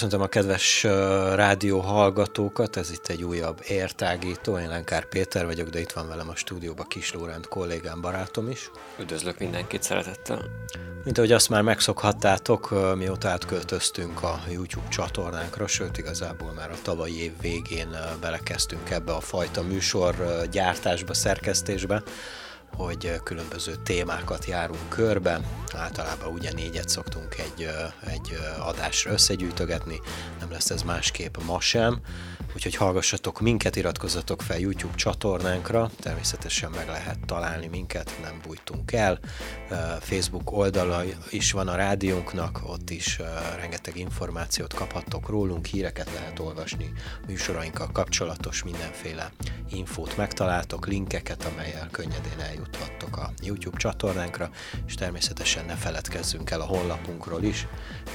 Köszöntöm a kedves rádió hallgatókat, ez itt egy újabb értágító, én Lenkár Péter vagyok, de itt van velem a stúdióban Kis Lórend kollégám, barátom is. Üdvözlök mindenkit szeretettel. Mint ahogy azt már megszokhattátok, mióta átköltöztünk a YouTube csatornánkra, sőt igazából már a tavalyi év végén belekezdtünk ebbe a fajta műsor gyártásba, szerkesztésbe, hogy különböző témákat járunk körbe, általában ugye négyet szoktunk egy, egy adásra összegyűjtögetni, nem lesz ez másképp ma sem, úgyhogy hallgassatok minket, iratkozzatok fel YouTube csatornánkra, természetesen meg lehet találni minket, nem bújtunk el. Facebook oldala is van a rádiónknak, ott is rengeteg információt kaphattok rólunk, híreket lehet olvasni, műsorainkkal kapcsolatos mindenféle infót megtaláltok, linkeket, amelyel könnyedén eljuthattok a YouTube csatornánkra, és természetesen ne feledkezzünk el a honlapunkról is,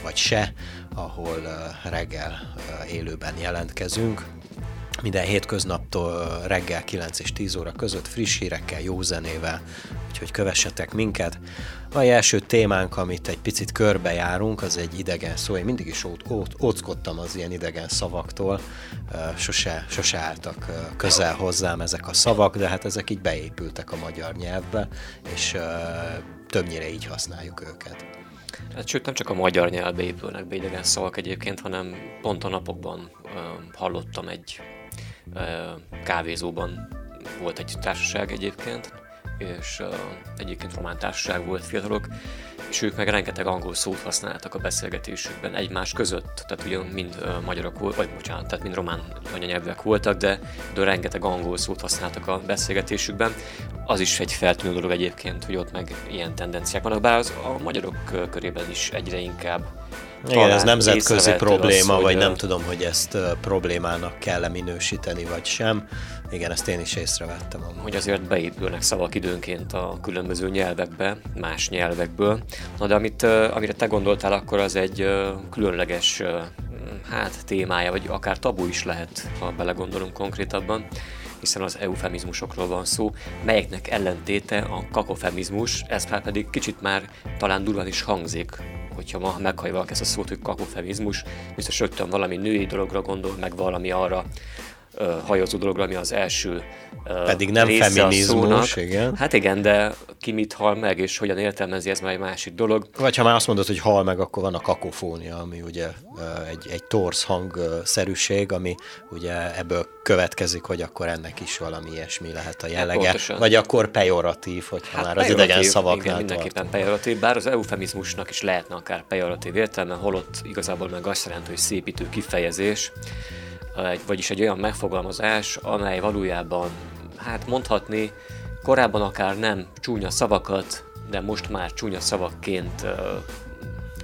vagy se, ahol reggel élőben jelentkezünk, minden hétköznaptól reggel 9 és 10 óra között friss hírekkel, jó zenével, úgyhogy kövessetek minket. A első témánk, amit egy picit körbejárunk, az egy idegen szó. Én mindig is óckodtam az ilyen idegen szavaktól, sose, sose álltak közel hozzám ezek a szavak, de hát ezek így beépültek a magyar nyelvbe, és többnyire így használjuk őket. Hát, sőt, nem csak a magyar nyelvbe épülnek be idegen szavak egyébként, hanem pont a napokban hallottam egy kávézóban volt egy társaság egyébként, és uh, egyébként román társaság volt fiatalok, és ők meg rengeteg angol szót használtak a beszélgetésükben egymás között, tehát ugyan mind magyarok volt, vagy bocsánat, tehát mind román anyanyelvűek voltak, de, de rengeteg angol szót használtak a beszélgetésükben. Az is egy feltűnő dolog egyébként, hogy ott meg ilyen tendenciák vannak, bár az a magyarok körében is egyre inkább igen, ez nemzetközi probléma, az, vagy nem tudom, hogy ezt problémának kell-e minősíteni, vagy sem. Igen, ezt én is észrevettem. Amúgy. Hogy azért beépülnek szavak időnként a különböző nyelvekbe, más nyelvekből. Na de amit, amire te gondoltál, akkor az egy különleges hát témája, vagy akár tabu is lehet, ha belegondolunk konkrétabban hiszen az eufemizmusokról van szó, melyeknek ellentéte a kakofemizmus, ez már pedig kicsit már talán durván is hangzik, hogyha ma meghallja valaki ezt a szót, hogy kakofemizmus, biztos rögtön valami női dologra gondol, meg valami arra hajozó dologra, ami az első Pedig nem feminizmus, igen. Hát igen, de ki mit hal meg, és hogyan értelmezi, ez már egy másik dolog. Vagy ha már azt mondod, hogy hal meg, akkor van a kakofónia, ami ugye egy, egy torz hangszerűség, ami ugye ebből következik, hogy akkor ennek is valami ilyesmi lehet a jellege. Hát vagy akkor pejoratív, hogyha hát már az idegen szavaknál igen, mindenképpen pejoratív, bár az eufemizmusnak is lehetne akár pejoratív értelme, holott igazából meg azt jelenti, hogy szépítő kifejezés, vagyis egy olyan megfogalmazás, amely valójában, hát mondhatni, korábban akár nem csúnya szavakat, de most már csúnya szavakként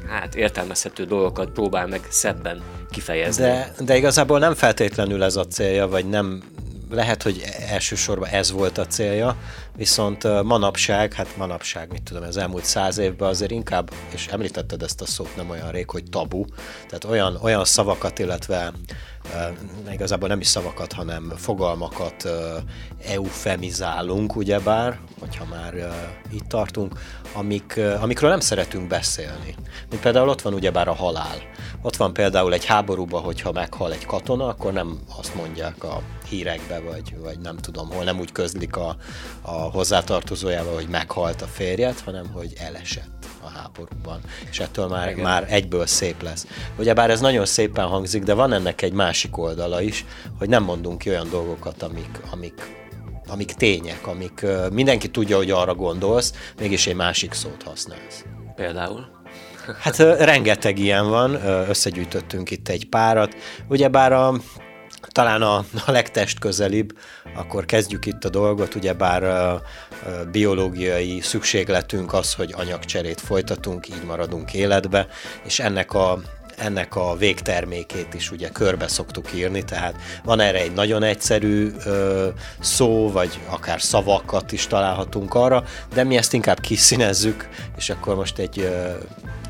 hát értelmezhető dolgokat próbál meg szebben kifejezni. De, de igazából nem feltétlenül ez a célja, vagy nem lehet, hogy elsősorban ez volt a célja, viszont manapság, hát manapság, mit tudom, az elmúlt száz évben azért inkább, és említetted ezt a szót nem olyan rég, hogy tabu, tehát olyan, olyan szavakat, illetve igazából nem is szavakat, hanem fogalmakat eufemizálunk, ugyebár, hogyha már itt tartunk, amik, amikről nem szeretünk beszélni. Mint például ott van ugyebár a halál. Ott van például egy háborúban, hogyha meghal egy katona, akkor nem azt mondják a hírekbe, vagy, vagy nem tudom hol, nem úgy közlik a, a hozzátartozójával, hogy meghalt a férjet, hanem hogy elesett a háborúban, és ettől már, már egyből szép lesz. Ugyebár ez nagyon szépen hangzik, de van ennek egy másik oldala is, hogy nem mondunk ki olyan dolgokat, amik, amik amik tények, amik uh, mindenki tudja, hogy arra gondolsz, mégis egy másik szót használsz. Például? Hát rengeteg ilyen van, összegyűjtöttünk itt egy párat. Ugyebár a talán a, a legtest közelibb, akkor kezdjük itt a dolgot, ugyebár a, biológiai szükségletünk az, hogy anyagcserét folytatunk, így maradunk életbe, és ennek a ennek a végtermékét is ugye körbe szoktuk írni, tehát van erre egy nagyon egyszerű ö, szó, vagy akár szavakat is találhatunk arra, de mi ezt inkább kiszínezzük, és akkor most egy ö,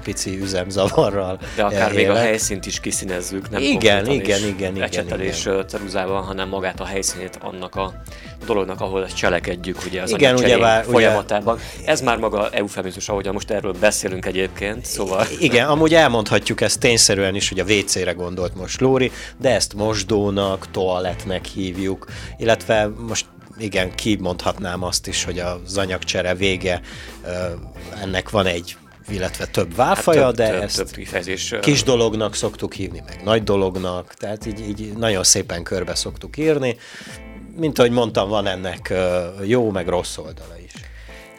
pici üzemzavarral De akár élek. még a helyszínt is kiszínezzük, nem igen, igen, igen, igen, ecsetelés igen. ceruzával, hanem magát a helyszínét annak a dolognak, ahol ezt cselekedjük, ugye az igen, ugye, bár, folyamatában. Ugye... Ez már maga eufemizmus, ahogy most erről beszélünk egyébként, szóval... Igen, amúgy elmondhatjuk ezt tényszerűen is, hogy a WC-re gondolt most Lóri, de ezt mosdónak, toalettnek hívjuk, illetve most igen, kimondhatnám azt is, hogy az anyagcsere vége, ennek van egy illetve több válfaja, hát több, de több, ezt több kifejezés. kis dolognak szoktuk hívni, meg nagy dolognak, tehát így, így nagyon szépen körbe szoktuk írni. Mint ahogy mondtam, van ennek jó, meg rossz oldala is.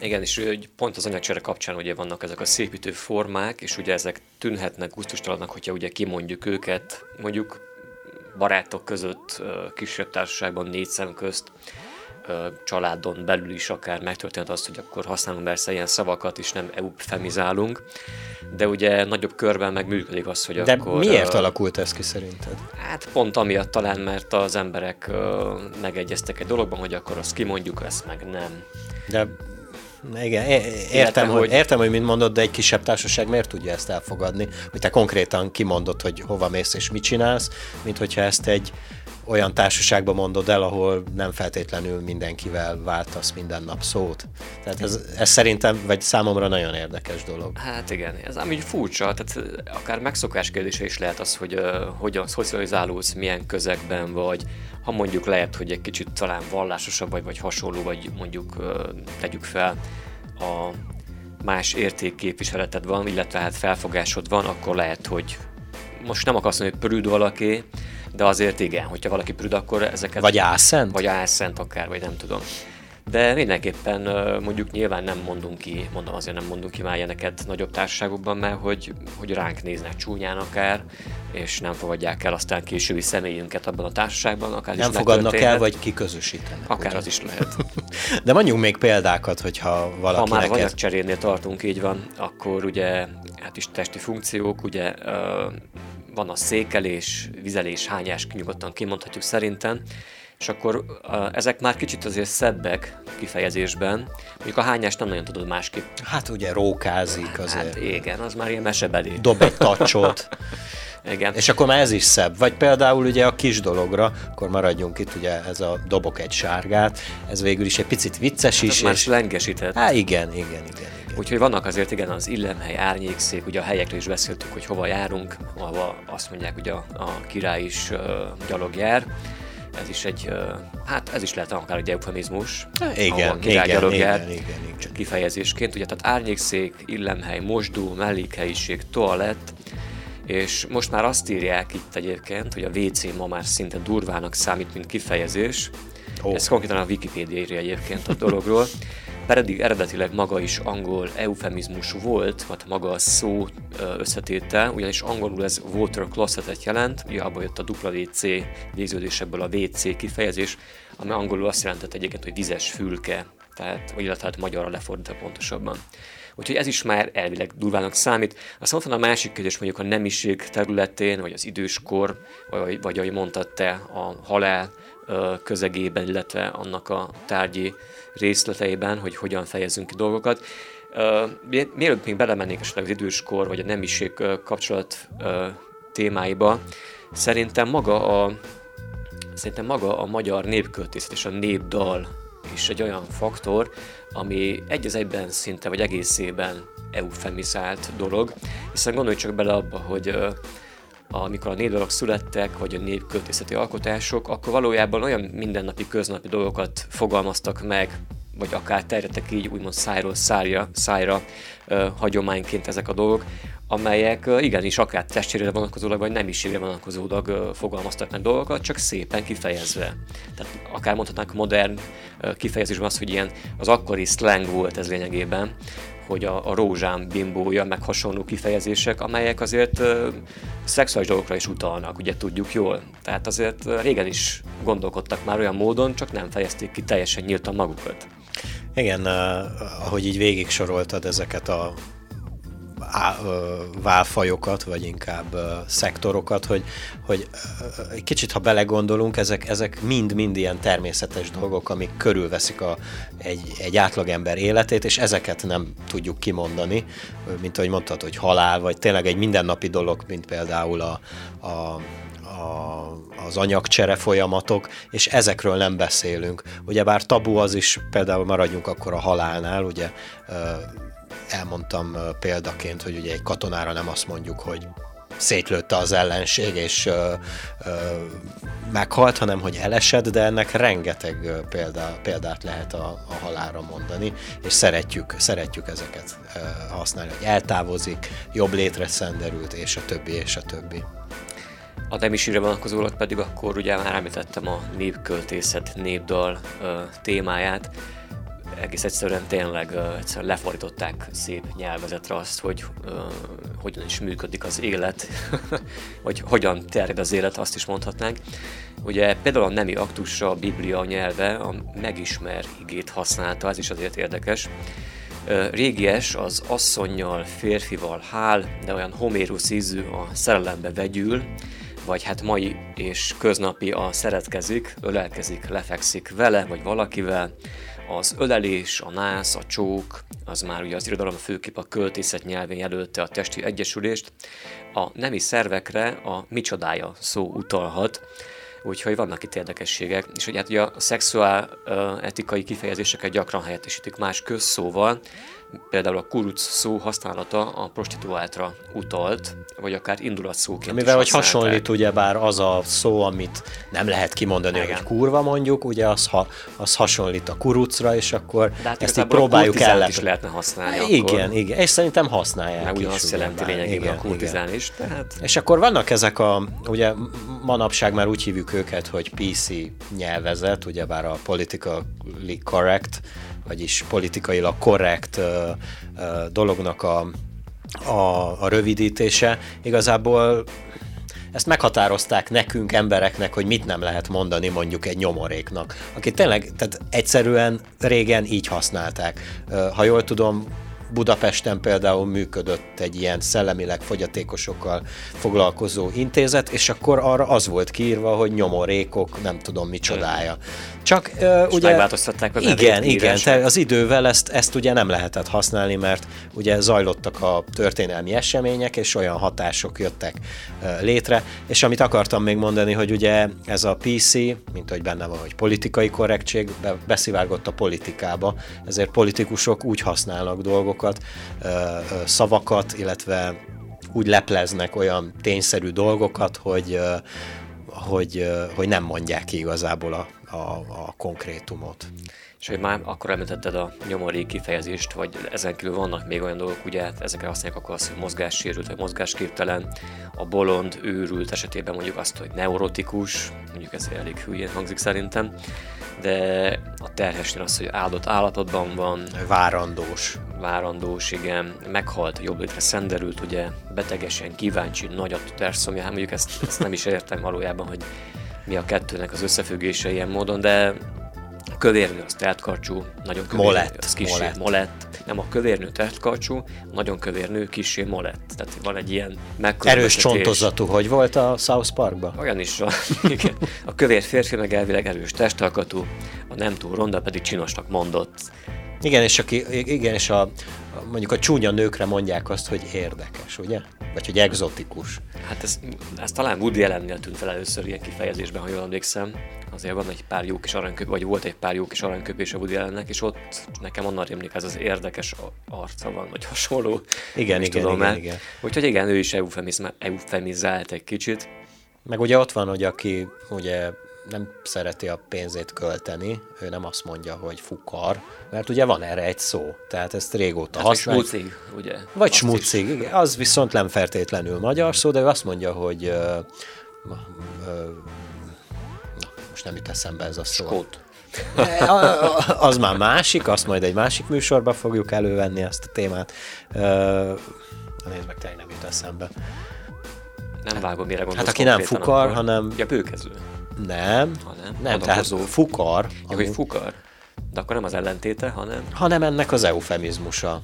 Igen, és pont az anyagcsere kapcsán ugye vannak ezek a szépítő formák, és ugye ezek tűnhetnek gusztustalannak, hogyha ugye kimondjuk őket, mondjuk barátok között, kisebb társaságban, négy szem közt, családon belül is akár megtörtént az, hogy akkor használunk persze ilyen szavakat is, nem eufemizálunk, de ugye nagyobb körben meg működik az, hogy de akkor... miért uh, alakult ez ki szerinted? Hát pont amiatt talán, mert az emberek uh, megegyeztek egy dologban, hogy akkor azt kimondjuk, ezt meg nem. De igen, értem, hogy, hogy, értem, hogy mint mondod, de egy kisebb társaság miért tudja ezt elfogadni, hogy te konkrétan kimondod, hogy hova mész és mit csinálsz, mint hogyha ezt egy olyan társaságban mondod el, ahol nem feltétlenül mindenkivel váltasz minden nap szót. Tehát ez, ez szerintem, vagy számomra nagyon érdekes dolog. Hát igen, ez így furcsa, tehát akár megszokás kérdése is lehet az, hogy uh, hogyan szocializálódsz, milyen közegben vagy, ha mondjuk lehet, hogy egy kicsit talán vallásosabb vagy, vagy hasonló, vagy mondjuk uh, tegyük fel a más értékképviseleted van, illetve hát felfogásod van, akkor lehet, hogy most nem akarsz mondani, hogy prűd valaki, de azért igen, hogyha valaki prüd, akkor ezeket... Vagy álszent? Vagy álszent akár, vagy nem tudom. De mindenképpen mondjuk nyilván nem mondunk ki, mondom azért nem mondunk ki már ilyeneket nagyobb társaságokban, mert hogy, hogy ránk néznek csúnyán akár, és nem fogadják el aztán későbbi személyünket abban a társaságban, akár Nem fogadnak el, vagy kiközösítenek. Akár ugye? az is lehet. De mondjuk még példákat, hogyha valaki Ha már neked... cserénél tartunk, így van, akkor ugye hát is testi funkciók, ugye van a székelés, vizelés, hányás, nyugodtan kimondhatjuk szerintem, és akkor ezek már kicsit azért szebbek kifejezésben, mondjuk a hányást nem nagyon tudod másképp. Hát ugye rókázik hát azért. Hát igen, az már ilyen mesebeli. Dob egy tacsot. Igen. És akkor már ez is szebb. Vagy például ugye a kis dologra, akkor maradjunk itt, ugye ez a dobok egy sárgát, ez végül is egy picit vicces hát is. Már és... lengesített. Hát igen, igen, igen. igen. Úgyhogy vannak azért igen az illemhely, árnyékszék, ugye a helyekről is beszéltük, hogy hova járunk, ahova azt mondják, hogy a, a király is uh, gyalog jár. Ez is egy, uh, hát ez is lehet akár egy eufemizmus. Igen, a király igen, gyalog jár, igen, igen, igen, Csak kifejezésként, ugye tehát árnyékszék, illemhely, mosdó, mellékhelyiség, toalett, és most már azt írják itt egyébként, hogy a WC ma már szinte durvának számít, mint kifejezés. Oh. Ez konkrétan a Wikipedia írja egyébként a dologról. Pedig eredetileg maga is angol eufemizmus volt, vagy maga a szó összetétel, ugyanis angolul ez water closetet jelent, ugye abból jött a WC végződéseből a WC kifejezés, ami angolul azt jelentett egyébként, hogy vizes fülke, tehát, illetve hát magyarra lefordítva pontosabban. Úgyhogy ez is már elvileg durvának számít. Aztán ott van a másik kérdés mondjuk a nemiség területén, vagy az időskor, vagy, vagy ahogy mondtad te, a halál közegében, illetve annak a tárgyi részleteiben, hogy hogyan fejezünk ki dolgokat. Mielőtt még belemennék esetleg az időskor, vagy a nemiség kapcsolat témáiba, szerintem maga a szerintem maga a magyar népköltészet és a népdal is egy olyan faktor, ami egy az egyben szinte, vagy egészében eufemizált dolog, hiszen gondolj csak bele abba, hogy amikor a népdalok születtek, vagy a népköltészeti alkotások, akkor valójában olyan mindennapi, köznapi dolgokat fogalmaztak meg, vagy akár terjedtek így úgymond szájról szájra, szájra uh, hagyományként ezek a dolgok, amelyek igenis akár testére vonatkozólag, vagy nem is vonatkozólag fogalmaztak meg dolgokat, csak szépen kifejezve. Tehát akár mondhatnánk modern kifejezésben az, hogy ilyen az akkori slang volt ez lényegében, hogy a, a rózsám bimbója, meg hasonló kifejezések, amelyek azért ö, szexuális dolgokra is utalnak, ugye tudjuk jól. Tehát azért régen is gondolkodtak már olyan módon, csak nem fejezték ki teljesen nyíltan magukat. Igen, ahogy így végig soroltad ezeket a válfajokat, vagy inkább szektorokat, hogy, hogy egy kicsit, ha belegondolunk, ezek, ezek mind-mind ilyen természetes dolgok, amik körülveszik a, egy, egy átlagember életét, és ezeket nem tudjuk kimondani, mint ahogy mondtad, hogy halál, vagy tényleg egy mindennapi dolog, mint például a, a, a, az anyagcsere folyamatok, és ezekről nem beszélünk. Ugyebár tabu az is, például maradjunk akkor a halálnál, ugye elmondtam példaként, hogy ugye egy katonára nem azt mondjuk, hogy szétlőtte az ellenség, és ö, ö, meghalt, hanem hogy elesett, de ennek rengeteg példá, példát lehet a, a halára mondani, és szeretjük, szeretjük ezeket ö, használni, hogy eltávozik, jobb létre szenderült, és a többi, és a többi. A nemisire vonatkozólag pedig akkor ugye már említettem a népköltészet, népdal ö, témáját, egész egyszerűen tényleg egyszerűen lefordították szép nyelvezetre azt, hogy uh, hogyan is működik az élet, vagy hogyan terjed az élet, azt is mondhatnánk. Ugye például a nemi aktusra a Biblia nyelve a megismer igét használta, ez is azért érdekes. Uh, régies az asszonynal, férfival hál, de olyan homérus ízű a szerelembe vegyül, vagy hát mai és köznapi a szeretkezik, ölelkezik, lefekszik vele, vagy valakivel, az ölelés, a nász, a csók, az már ugye az irodalom főkép a költészet nyelvén jelölte a testi egyesülést. A nemi szervekre a micsodája szó utalhat, úgyhogy vannak itt érdekességek. És hogy hát ugye a szexuál etikai kifejezéseket gyakran helyettesítik más közszóval, például a kuruc szó használata a prostituáltra utalt, vagy akár indulatszóként Mivel hogy hasonlít ugyebár az a szó, amit nem lehet kimondani, Igen. hogy kurva mondjuk, ugye az, ha, az hasonlít a kurucra, és akkor hát ezt így próbáljuk el. is lehetne használni. Hát igen, akkor. igen, és szerintem használják Mert ugyanazt jelenti lényegében a kurtizán is. Tehát... És akkor vannak ezek a, ugye manapság már úgy hívjuk őket, hogy PC nyelvezet, ugyebár a politically correct, vagyis politikailag korrekt ö, ö, dolognak a, a, a rövidítése. Igazából ezt meghatározták nekünk, embereknek, hogy mit nem lehet mondani mondjuk egy nyomoréknak, aki tényleg, tehát egyszerűen régen így használták. Ha jól tudom, Budapesten például működött egy ilyen szellemileg fogyatékosokkal foglalkozó intézet, és akkor arra az volt kiírva, hogy nyomorékok, nem tudom micsodája. Csak uh, ugye... megváltoztatták a Igen, igen, te az idővel ezt, ezt ugye nem lehetett használni, mert ugye zajlottak a történelmi események, és olyan hatások jöttek létre, és amit akartam még mondani, hogy ugye ez a PC, mint hogy benne van, hogy politikai korrektség, be, beszivárgott a politikába, ezért politikusok úgy használnak dolgokat, uh, szavakat, illetve úgy lepleznek olyan tényszerű dolgokat, hogy, hogy, hogy nem mondják ki igazából a, a, a konkrétumot. És hogy már akkor említetted a nyomori kifejezést, vagy ezen kívül vannak még olyan dolgok, ugye ezekre használják akkor azt, hogy mozgássérült, vagy mozgásképtelen, a bolond, őrült esetében mondjuk azt, hogy neurotikus, mondjuk ez elég hülyén hangzik szerintem, de a terhesnél az, hogy áldott állapotban van. Várandós. Várandós, igen. Meghalt, jobb létre szenderült, ugye betegesen, kíváncsi, nagy a terszomja. Hát mondjuk ezt, ezt nem is értem valójában, hogy mi a kettőnek az összefüggése ilyen módon, de a kövérnő az teltkarcsú, nagyon kövérnő, molett, az kisé molett. molett. Nem, a kövérnő teltkarcsú, nagyon kövérnő, kisé molett. Tehát van egy ilyen Erős csontozatú, hogy volt a South Parkban? Olyan is van, igen. A kövér férfi meg elvileg erős testalkatú, a nem túl ronda pedig csinosnak mondott. Igen, és, aki, igen, és a, mondjuk a csúnya nőkre mondják azt, hogy érdekes, ugye? Vagy hogy egzotikus. Hát ez, ez talán Woody Allennél tűnt fel először ilyen kifejezésben, ha jól emlékszem. Azért van egy pár jó kis aranyköp, vagy volt egy pár jó kis aranyköpés a Woody Allennek, és ott nekem onnan rémlik ez az érdekes arca van, vagy hasonló. Igen, igen, tudom igen, igen. Úgyhogy igen, ő is eufemizált egy kicsit. Meg ugye ott van, hogy aki ugye nem szereti a pénzét költeni, ő nem azt mondja, hogy fukar, mert ugye van erre egy szó, tehát ezt régóta hát használjuk. Vagy smucig, ugye? Vagy azt smucig, igen, az viszont nem feltétlenül magyar szó, de ő azt mondja, hogy uh, uh, na, most nem jut eszembe ez a szó. Skót. az már másik, azt majd egy másik műsorba fogjuk elővenni ezt a témát. Uh, nézd meg, tényleg nem jut eszembe. Nem vágom, mire gondolsz Hát aki nem fukar, akkor... hanem... Ja, bőkező. Nem, hanem nem, tehát fukar. Ja, hogy fukar. De akkor nem az ellentéte, hanem... Hanem ennek az eufemizmusa.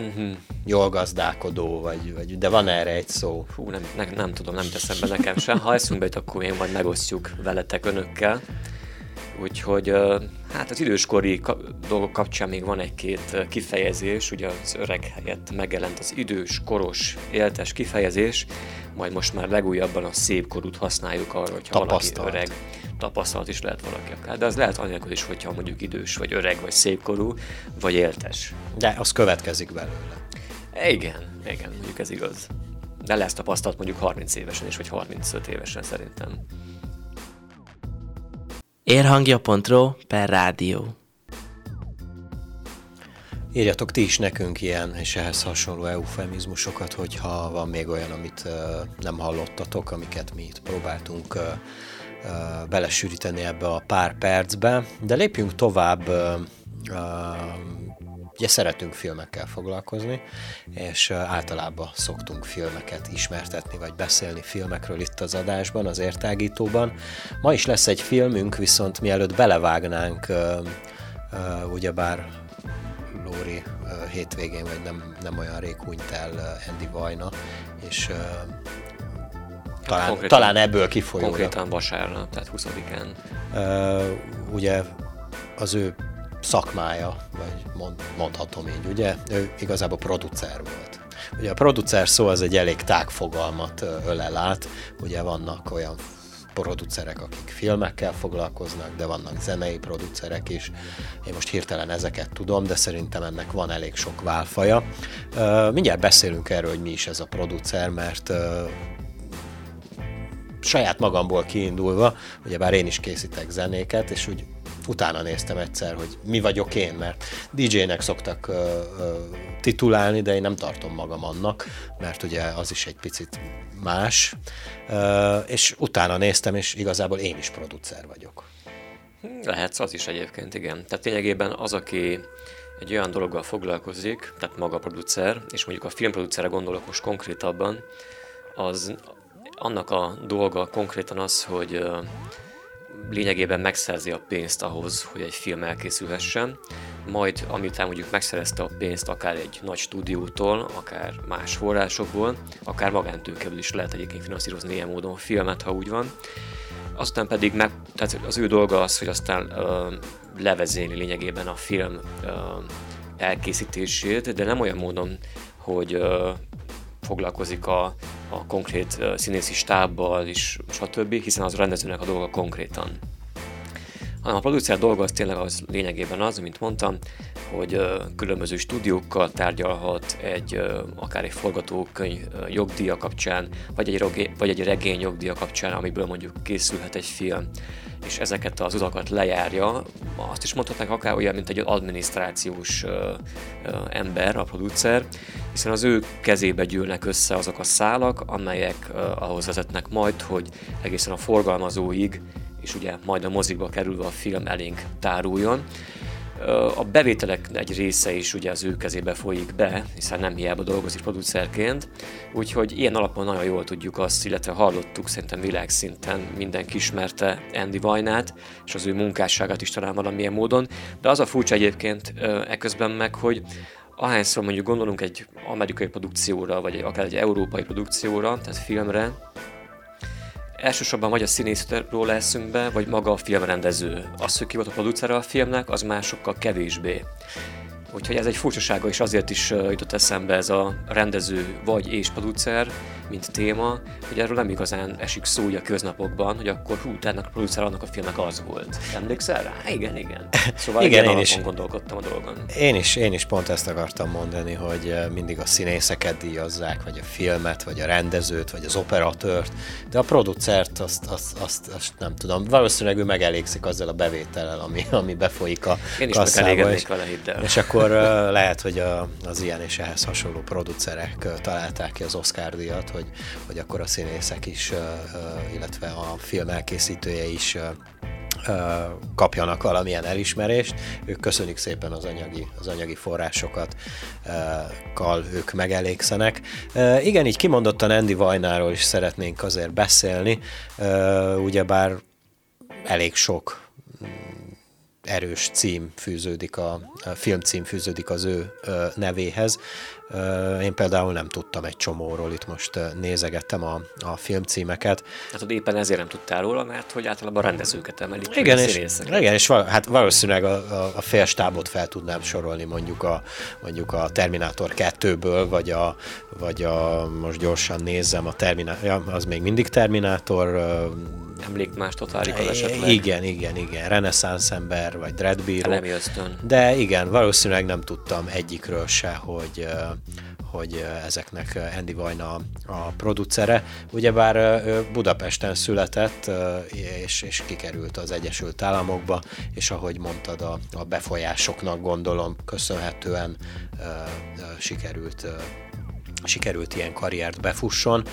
Mm-hmm. Jól gazdálkodó, vagy, vagy, de van erre egy szó. Fú, nem, ne, nem tudom, nem teszem be nekem sem. Ha eszünkbe jut, akkor én majd megosztjuk veletek önökkel. Úgyhogy hát az időskori dolgok kapcsán még van egy-két kifejezés, ugye az öreg helyett megjelent az idős, koros, éltes kifejezés, majd most már legújabban a szép korút használjuk arra, hogyha Tapasztalt. valaki öreg, tapasztalat is lehet valaki akár, de az lehet anélkül is, hogyha mondjuk idős, vagy öreg, vagy szépkorú, vagy éltes. De az következik belőle. Igen, igen, mondjuk ez igaz. De lesz tapasztalat mondjuk 30 évesen is, vagy 35 évesen szerintem. Érhangja.ro per rádió. Írjatok ti is nekünk ilyen és ehhez hasonló eufemizmusokat, hogyha van még olyan, amit nem hallottatok, amiket mi itt próbáltunk belesűríteni ebbe a pár percbe. De lépjünk tovább Ugye szeretünk filmekkel foglalkozni, és általában szoktunk filmeket ismertetni, vagy beszélni filmekről itt az adásban, az értágítóban. Ma is lesz egy filmünk, viszont mielőtt belevágnánk, ugyebár Lóri hétvégén, vagy nem, nem olyan rég hunyt el Andy Vajna, és talán, konkrétan, talán ebből kifolyólag. Konkrétan vasárnap, tehát 20-án. Uh, ugye az ő szakmája, vagy mond, mondhatom így, ugye? Ő igazából producer volt. Ugye a producer szó az egy elég tág fogalmat ölel át, ugye vannak olyan producerek, akik filmekkel foglalkoznak, de vannak zenei producerek is. Én most hirtelen ezeket tudom, de szerintem ennek van elég sok válfaja. Mindjárt beszélünk erről, hogy mi is ez a producer, mert saját magamból kiindulva, ugye bár én is készítek zenéket, és úgy utána néztem egyszer, hogy mi vagyok én, mert DJ-nek szoktak uh, titulálni, de én nem tartom magam annak, mert ugye az is egy picit más, uh, és utána néztem, és igazából én is producer vagyok. Lehetsz az is egyébként, igen. Tehát lényegében az, aki egy olyan dologgal foglalkozik, tehát maga a producer, és mondjuk a filmproducerre gondolok most konkrétabban, az annak a dolga konkrétan az, hogy lényegében megszerzi a pénzt ahhoz, hogy egy film elkészülhessen, majd amiután mondjuk megszerezte a pénzt akár egy nagy stúdiótól, akár más forrásokból, akár magántőkeből is lehet egyébként finanszírozni ilyen módon filmet, ha úgy van. Aztán pedig meg, tehát az ő dolga az, hogy aztán ö, levezéli lényegében a film ö, elkészítését, de nem olyan módon, hogy ö, foglalkozik a, a konkrét színészi stábbal is, stb., hiszen az a rendezőnek a dolga konkrétan. Hanem a producer dolga az tényleg az lényegében az, mint mondtam, hogy különböző stúdiókkal tárgyalhat egy, akár egy forgatókönyv jogdíja kapcsán, vagy egy, vagy egy regény jogdíja kapcsán, amiből mondjuk készülhet egy film és ezeket az utakat lejárja, azt is mondhatnánk akár olyan, mint egy adminisztrációs ember, a producer, hiszen az ő kezébe gyűlnek össze azok a szálak, amelyek ahhoz vezetnek majd, hogy egészen a forgalmazóig, és ugye majd a mozikba kerülve a film elénk táruljon. A bevételek egy része is ugye az ő kezébe folyik be, hiszen nem hiába dolgozik producerként, úgyhogy ilyen alapon nagyon jól tudjuk azt, illetve hallottuk szerintem világszinten mindenki ismerte Andy Vajnát, és az ő munkásságát is talán valamilyen módon, de az a furcsa egyébként eközben meg, hogy ahányszor mondjuk gondolunk egy amerikai produkcióra, vagy akár egy európai produkcióra, tehát filmre, elsősorban vagy a színészről leszünk be, vagy maga a filmrendező. Az, hogy ki volt a producer a filmnek, az másokkal kevésbé. Úgyhogy ez egy furcsasága, és azért is jutott eszembe ez a rendező vagy és producer, mint téma, hogy erről nem igazán esik szó a köznapokban, hogy akkor hú, ennek a producer annak a filmnek az volt. Emlékszel rá? Igen, igen. Szóval igen, én is gondolkodtam a dolgon. Én is, én is pont ezt akartam mondani, hogy mindig a színészeket díjazzák, vagy a filmet, vagy a rendezőt, vagy az operatőrt, de a producert azt, azt, azt, azt nem tudom. Valószínűleg ő megelégszik azzal a bevétellel, ami, ami befolyik a Én is kasszába, és, vele, hidd el. És akkor lehet, hogy a, az ilyen és ehhez hasonló producerek találták ki az Oscar díjat, hogy, hogy akkor a színészek is, illetve a film elkészítője is kapjanak valamilyen elismerést. Ők köszönjük szépen az anyagi, az anyagi forrásokat, kal ők megelégszenek. Igen, így kimondottan Andy Vajnáról is szeretnénk azért beszélni, ugyebár elég sok erős cím fűződik, a, a filmcím fűződik az ő nevéhez. Én például nem tudtam egy csomóról, itt most nézegettem a, a filmcímeket. Hát éppen ezért nem tudtál róla, mert hogy általában rendezőket emelik. Igen, és, igen, és val, hát valószínűleg a, a, a félstábot fel tudnám sorolni mondjuk a, mondjuk a Terminátor 2-ből, vagy a, vagy a most gyorsan nézzem, a Terminátor, ja, az még mindig Terminátor, más Total esetleg. Igen, igen, igen. Reneszánsz ember, vagy Dreadbíró. De igen, valószínűleg nem tudtam egyikről se, hogy hogy ezeknek Andy Vajna a producere. Ugyebár Budapesten született, és, és kikerült az Egyesült Államokba, és ahogy mondtad, a, a befolyásoknak gondolom köszönhetően sikerült, sikerült ilyen karriert befusson.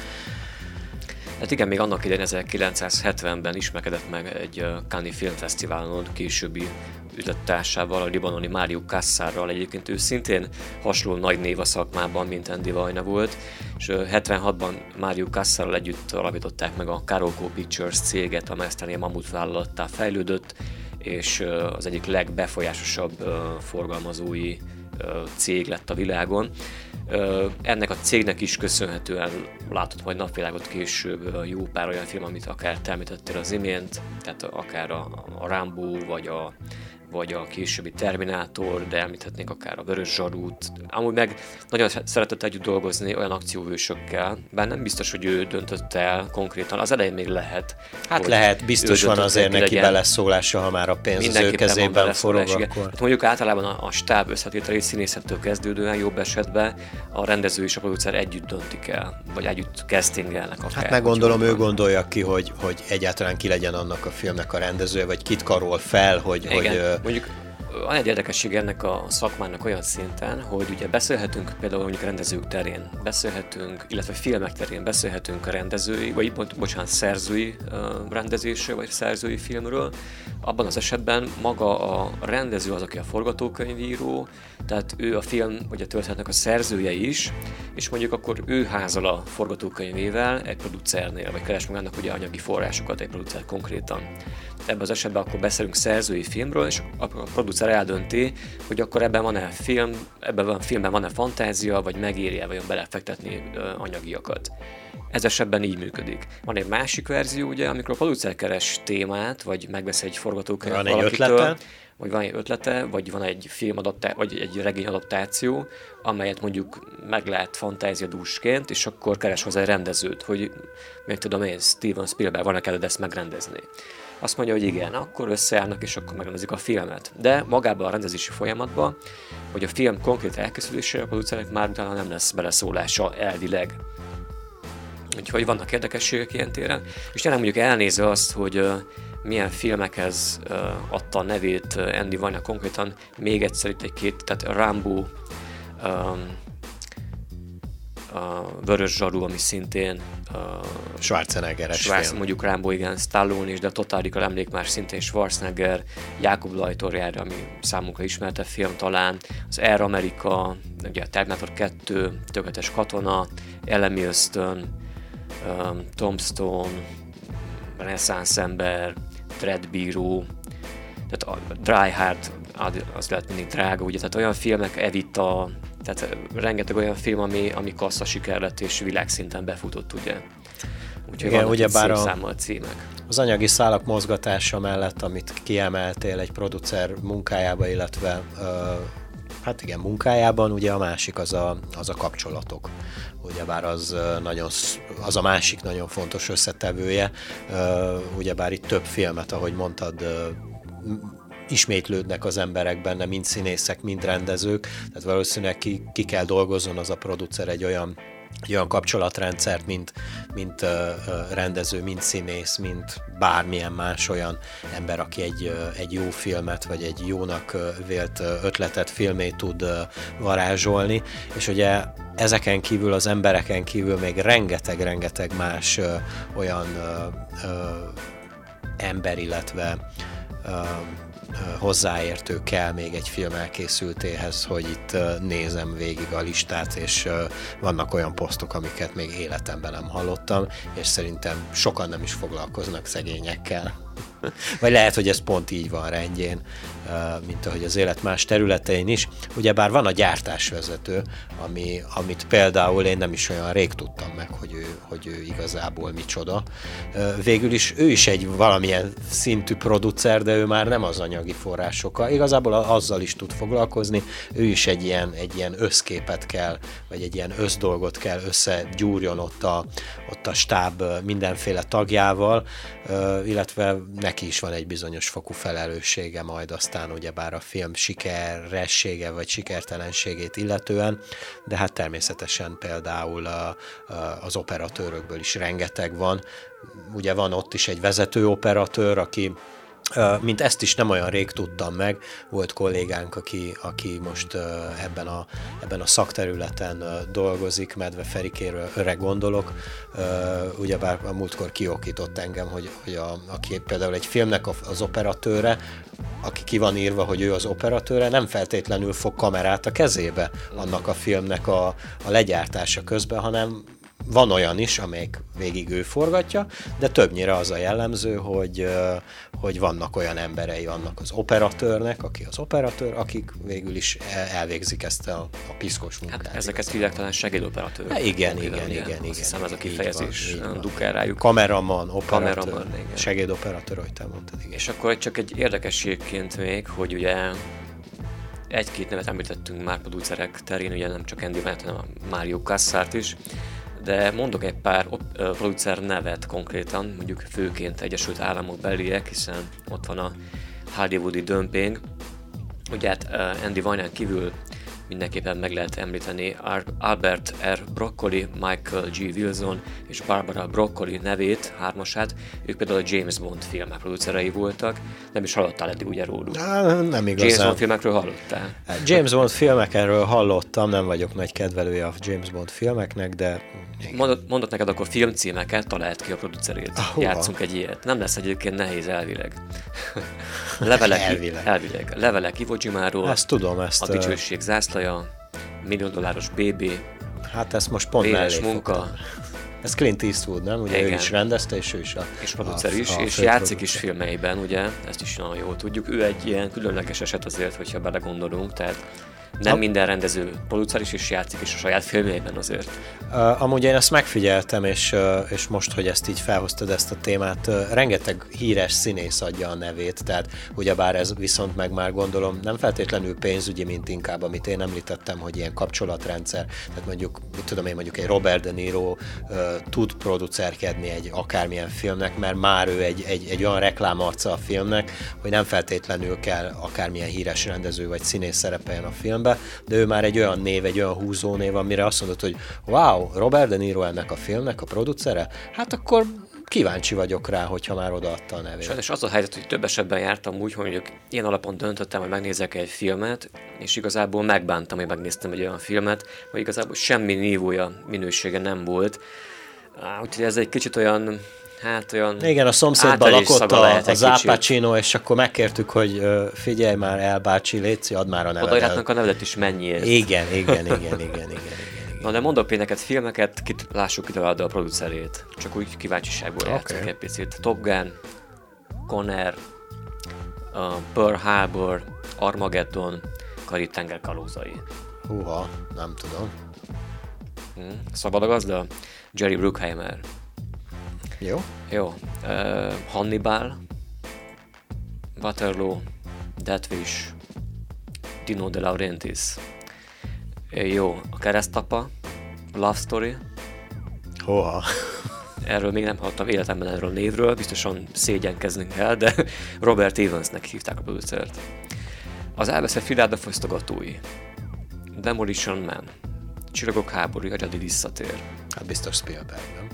Hát igen, még annak idején 1970-ben ismerkedett meg egy Cannes Filmfesztiválon későbbi üzlettársával, a libanoni Mário Kassárral egyébként ő szintén hasonló nagy név a szakmában, mint Andy Vajna volt, és 76-ban Mário Kassárral együtt alapították meg a Karolko Pictures céget, amely aztán ilyen mamut vállalattá fejlődött, és az egyik legbefolyásosabb forgalmazói cég lett a világon. Ennek a cégnek is köszönhetően látott majd napvilágot később jó pár olyan film, amit akár te említettél az imént, tehát akár a, a Rambo, vagy a vagy a későbbi Terminátor, de említhetnénk akár a Vörös Zsarút. Amúgy meg nagyon szeretett együtt dolgozni olyan akcióhősökkel, bár nem biztos, hogy ő döntött el konkrétan, az elején még lehet. Hát lehet, biztos van azért neki legyen. beleszólása, ha már a pénz az ő kezében forog, akkor... Hát mondjuk általában a, a stáb összetételét színészettől kezdődően jobb esetben a rendező és a producer együtt döntik el, vagy együtt castingelnek akár. Hát meg gondolom, ő gondolja ki, hogy, hogy egyáltalán ki legyen annak a filmnek a rendezője, vagy kit karol fel, hogy, Igen. hogy Mondjuk van egy érdekesség ennek a szakmának olyan szinten, hogy ugye beszélhetünk például mondjuk rendezők terén, beszélhetünk, illetve filmek terén beszélhetünk a rendezői, vagy bocsánat, szerzői rendezésről, vagy szerzői filmről. Abban az esetben maga a rendező az, aki a forgatókönyvíró, tehát ő a film, vagy a történetnek a szerzője is, és mondjuk akkor ő házal a forgatókönyvével egy producernél, vagy keres magának ugye anyagi forrásokat egy producer konkrétan ebben az esetben akkor beszélünk szerzői filmről, és a producer eldönti, hogy akkor ebben van-e film, ebben a filmben van-e fantázia, vagy megéri-e vajon belefektetni anyagiakat. Ez esetben így működik. Van egy másik verzió, ugye, amikor a producer keres témát, vagy megvesz egy forgatókönyvet van egy ötlete? Vagy van egy ötlete, vagy van egy film adaptá- vagy egy regény adaptáció, amelyet mondjuk meg lehet fantáziadúsként, és akkor keres hozzá egy rendezőt, hogy még tudom én, Steven Spielberg van neked ezt megrendezni. Azt mondja, hogy igen, akkor összeállnak, és akkor megrendezik a filmet. De magában a rendezési folyamatban, hogy a film konkrét elkészülésére a producerek már utána nem lesz beleszólása elvileg. Úgyhogy vannak érdekességek ilyen téren. És tényleg mondjuk elnézve azt, hogy milyen filmekhez uh, adta a nevét uh, Andy Vajna konkrétan, még egyszer itt egy két, tehát Rambo, um, a Vörös Zsaru, ami szintén a Schwarzeneggeres Schwarz, film. Mondjuk Rambo, igen, Stallone is, de a Totálikal emlék már szintén Schwarzenegger, Jakob Lajtorjára, ami számunkra ismerte film talán, az Air America, ugye a Terminator 2, Tökéletes Katona, Elemi Ösztön, um, Tombstone, Renaissance ember, Dreadbíró, tehát a Dry Hard, az lehet mindig drága, ugye, tehát olyan filmek, Evita, tehát rengeteg olyan film, ami, ami kassza siker lett és világszinten befutott, ugye. Úgyhogy Igen, ugye bár a, címek. Az anyagi szálak mozgatása mellett, amit kiemeltél egy producer munkájába, illetve uh, hát igen, munkájában, ugye a másik az a, az a kapcsolatok. Ugyebár az, nagyon, az a másik nagyon fontos összetevője. Ugyebár itt több filmet, ahogy mondtad, ismétlődnek az emberek benne, mind színészek, mind rendezők, tehát valószínűleg ki, ki kell dolgozzon az a producer egy olyan egy olyan kapcsolatrendszert, mint, mint uh, rendező, mint színész, mint bármilyen más olyan ember, aki egy, egy jó filmet, vagy egy jónak vélt ötletet, filmét tud varázsolni, és ugye ezeken kívül, az embereken kívül még rengeteg-rengeteg más uh, olyan uh, ember, illetve hozzáértő kell még egy film elkészültéhez, hogy itt nézem végig a listát, és vannak olyan posztok, amiket még életemben nem hallottam, és szerintem sokan nem is foglalkoznak szegényekkel. Vagy lehet, hogy ez pont így van rendjén, mint ahogy az élet más területein is. Ugyebár van a gyártásvezető, ami, amit például én nem is olyan rég tudtam meg, hogy ő, hogy ő igazából micsoda. Végül is ő is egy valamilyen szintű producer, de ő már nem az anyagi forrásokkal. Igazából azzal is tud foglalkozni, ő is egy ilyen, egy ilyen összképet kell, vagy egy ilyen összdolgot kell összegyúrjon ott a, ott a stáb mindenféle tagjával, illetve neki is van egy bizonyos fokú felelőssége majd aztán ugyebár a film sikeressége vagy sikertelenségét illetően, de hát természetesen például a, a, az operatőrökből is rengeteg van. Ugye van ott is egy vezető operatőr, aki mint ezt is nem olyan rég tudtam meg, volt kollégánk, aki, aki most ebben a, ebben a szakterületen dolgozik, Medve Ferikéről öreg gondolok, ugyebár a múltkor kiokított engem, hogy, hogy a, aki például egy filmnek az operatőre, aki ki van írva, hogy ő az operatőre, nem feltétlenül fog kamerát a kezébe annak a filmnek a, a legyártása közben, hanem van olyan is, amelyik végig ő forgatja, de többnyire az a jellemző, hogy, hogy vannak olyan emberei annak az operatőrnek, aki az operatőr, akik végül is elvégzik ezt a, a piszkos hát munkát. Hát ezeket hívják talán segédoperatőrök. Hát igen, igen, igen, igen, igen. Azt hiszem ez a kifejezés dukál rájuk. Kameraman, operatőr, Kameraman, igen. segédoperatőr, ahogy te mondtad. Igen. És akkor csak egy érdekességként még, hogy ugye egy-két nevet említettünk már producerek terén, ugye nem csak Andy Matt, hanem a Mario Kassart is de mondok egy pár producer nevet konkrétan, mondjuk főként Egyesült Államok beliek, hiszen ott van a Hollywoodi dömping. Ugye hát Andy Vajnán kívül mindenképpen meg lehet említeni Albert R. Broccoli, Michael G. Wilson és Barbara Broccoli nevét, hármasát. Ők például a James Bond filmek producerei voltak. Nem is hallottál eddig ugye róluk? Nem igazán. James Bond filmekről hallottál? James Bond filmekről hallottam, nem vagyok nagy kedvelője a James Bond filmeknek, de... Mondott, mondott neked akkor filmcímeket, talált ki a producerét. Ah, Játszunk egy ilyet. Nem lesz egyébként nehéz elvileg. Levelek, elvileg. elvileg. Levelek Iwo Jimáról. Ezt tudom, ezt. A dicsőség zászlaja, millió dolláros BB. Hát ezt most pont mellé munka. Fogtam. Ez Clint Eastwood, nem? Ugye Igen. ő is rendezte, és ő is a... És producer is, a és játszik is filmeiben, ugye? Ezt is nagyon jól tudjuk. Ő egy ilyen különleges eset azért, hogyha belegondolunk, tehát nem ha. minden rendező producer is, és játszik is a saját filmjeiben azért. Uh, amúgy én ezt megfigyeltem, és, uh, és most, hogy ezt így felhoztad ezt a témát, uh, rengeteg híres színész adja a nevét, tehát ugyebár ez viszont meg már gondolom nem feltétlenül pénzügyi, mint inkább, amit én említettem, hogy ilyen kapcsolatrendszer, tehát mondjuk, mit tudom én, mondjuk egy Robert De Niro uh, tud producerkedni egy akármilyen filmnek, mert már ő egy, egy, egy olyan reklámarca a filmnek, hogy nem feltétlenül kell akármilyen híres rendező vagy színész szerepeljen a filmben, filmbe, de ő már egy olyan név, egy olyan húzó név, amire azt mondod, hogy wow, Robert De Niro ennek a filmnek a producere, hát akkor kíváncsi vagyok rá, hogyha már odaadta a nevét. Sajnos az a helyzet, hogy több esetben jártam úgy, hogy mondjuk ilyen alapon döntöttem, hogy megnézek egy filmet, és igazából megbántam, hogy megnéztem egy olyan filmet, hogy igazából semmi nívója, minősége nem volt. Úgyhogy ez egy kicsit olyan hát olyan... Igen, a szomszédban lakott a, a Zápácsino, és akkor megkértük, hogy figyelj már el, bácsi, létszi, add már a nevedet. Odaírhatnak a nevedet is mennyiért. Igen, igen, igen, igen, igen, igen. Na de mondok például neked filmeket, kit, lássuk ki a producerét. Csak úgy kíváncsiságból okay. játszok egy picit. Top Gun, Conner, uh, Pearl Harbor, Armageddon, Karib-tenger kalózai. Húha, nem tudom. Hmm. Szabad a gazda? Jerry Bruckheimer. Jó. Jó. Uh, Hannibal, Waterloo, Deathwish, Tino De Laurentiis. Jó, a keresztapa, Love Story. Hoha. Erről még nem hallottam életemben erről a névről, biztosan szégyenkezni kell, de Robert Evansnek hívták a producert. Az elveszett filárda fosztogatói. Demolition Man. Csillagok háborúja, Jedi visszatér. Hát biztos Spielberg, nem?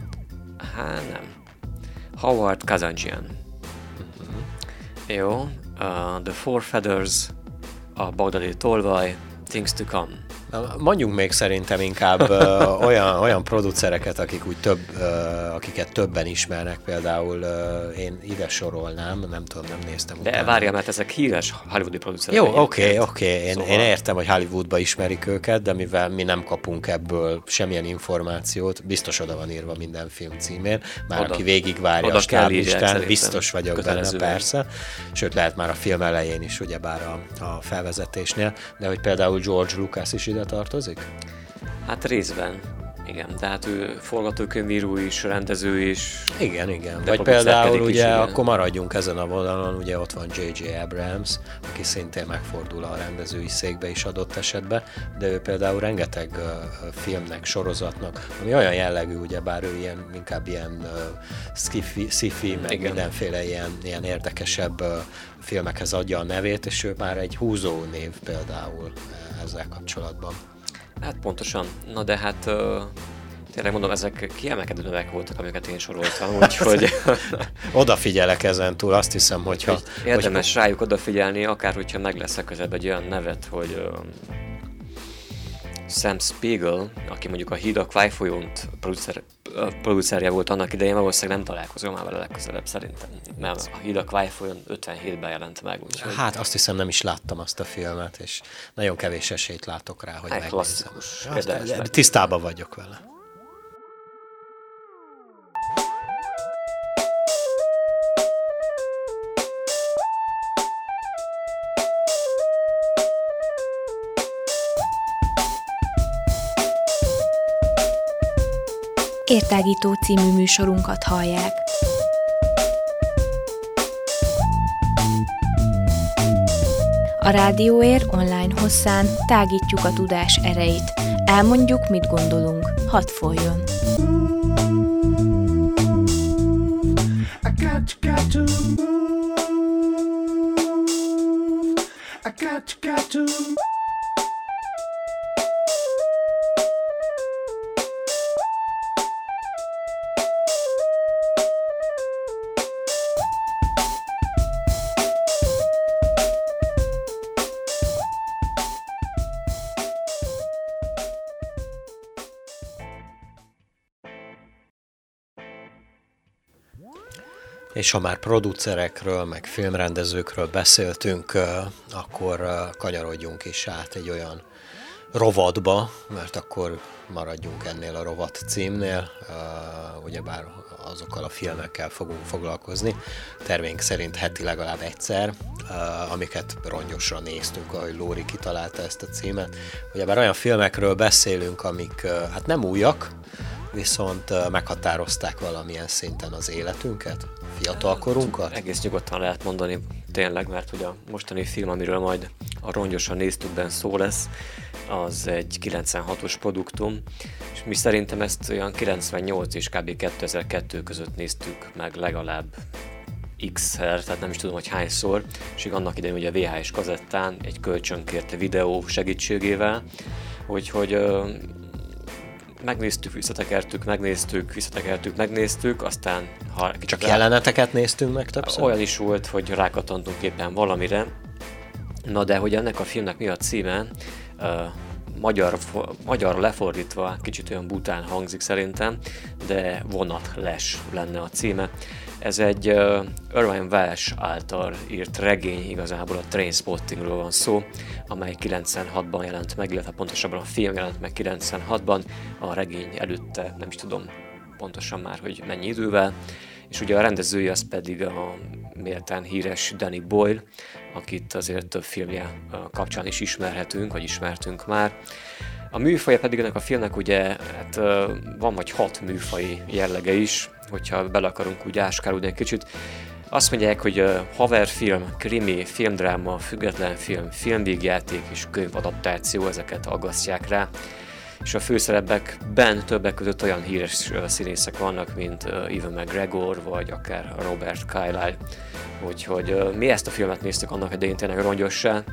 Hát nem. Howard Kazanjian. Jó. Uh, The Four Feathers, a Bagdadi tolvaj, Things to Come. Mondjunk még szerintem inkább ö, olyan, olyan producereket, akik úgy több, ö, akiket többen ismernek, például ö, én ide sorolnám, nem tudom, nem néztem De utána. várjál, mert ezek híres hollywoodi producerek. Jó, oké, oké, én, Szóval- én értem, hogy Hollywoodba ismerik őket, de mivel mi nem kapunk ebből semmilyen információt, biztos oda van írva minden film címén, már Oda. aki végigvárja Oda a stáblistán, biztos vagyok benne, persze. Sőt, lehet már a film elején is, ugyebár a, a felvezetésnél, de hogy például George Lucas is ide tartozik? Hát részben. Igen, de hát ő forgatókönyvíró is, rendező is. Igen, igen. Vagy például is, ugye, igen. akkor maradjunk ezen a vonalon, ugye ott van J.J. Abrams, aki szintén megfordul a rendezői székbe is adott esetben, de ő például rengeteg uh, filmnek, sorozatnak, ami olyan jellegű, ugye bár ő ilyen, inkább ilyen uh, skifi, sci-fi, meg Igen. mindenféle ilyen, ilyen érdekesebb uh, filmekhez adja a nevét, és ő már egy húzó név például ezzel kapcsolatban. Hát pontosan. Na de hát tényleg mondom, ezek kiemelkedő nevek voltak, amiket én soroltam, úgyhogy Odafigyelek ezen túl, azt hiszem, hogyha... hogy érdemes rájuk odafigyelni, akár hogyha meg lesz közelebb egy olyan nevet, hogy Sam Spiegel, aki mondjuk a Híd a Kvájfolyónt producer, producerje volt annak idején, valószínűleg nem találkozom már vele legközelebb szerintem. Mert a Híd a Kvájfolyón 57-ben jelent meg, úgyhogy Hát azt hiszem nem is láttam azt a filmet, és nagyon kevés esélyt látok rá, hogy Hát, de megnézni. Tisztában vagyok vele. Értágító című műsorunkat hallják. A Rádióér online hosszán tágítjuk a tudás erejét. Elmondjuk, mit gondolunk. Hadd folyjon! I got to, got to move. I got to, got to. És ha már producerekről, meg filmrendezőkről beszéltünk, akkor kanyarodjunk is át egy olyan rovatba, mert akkor maradjunk ennél a rovat címnél, ugyebár azokkal a filmekkel fogunk foglalkozni. Tervénk szerint heti legalább egyszer, amiket rongyosra néztünk, ahogy Lóri kitalálta ezt a címet. Ugyebár olyan filmekről beszélünk, amik hát nem újak, viszont meghatározták valamilyen szinten az életünket, fiatalkorunkat. Egész nyugodtan lehet mondani tényleg, mert ugye a mostani film, amiről majd a rongyosan néztükben szó lesz, az egy 96-os produktum, és mi szerintem ezt olyan 98 és kb. 2002 között néztük meg legalább x-szer, tehát nem is tudom, hogy hányszor, és annak idején ugye VHS kazettán egy kölcsönkért videó segítségével, úgyhogy megnéztük, visszatekertük, megnéztük, visszatekertük, megnéztük, aztán ha Csak rá- jeleneteket néztünk meg többször? olyan is volt, hogy rákatantunk éppen valamire. Na de hogy ennek a filmnek mi a címe, uh, magyar, magyar lefordítva kicsit olyan bután hangzik szerintem, de vonat les lenne a címe. Ez egy uh, Irvine Welsh által írt regény, igazából a Trainspottingról van szó, amely 96-ban jelent meg, illetve pontosabban a film jelent meg 96-ban, a regény előtte nem is tudom pontosan már, hogy mennyi idővel, és ugye a rendezője az pedig a méltán híres Danny Boyle, akit azért több filmje kapcsán is ismerhetünk, vagy ismertünk már. A műfaja pedig ennek a filmnek ugye hát, van vagy hat műfai jellege is, hogyha bele akarunk úgy áskálódni egy kicsit. Azt mondják, hogy haverfilm, krimi, filmdráma, független film, filmvégjáték és könyvadaptáció, ezeket aggasztják rá. És a főszerepekben többek között olyan híres színészek vannak, mint Evan McGregor, vagy akár Robert Carlyle. Úgyhogy mi ezt a filmet néztük annak idején tényleg rongyosá,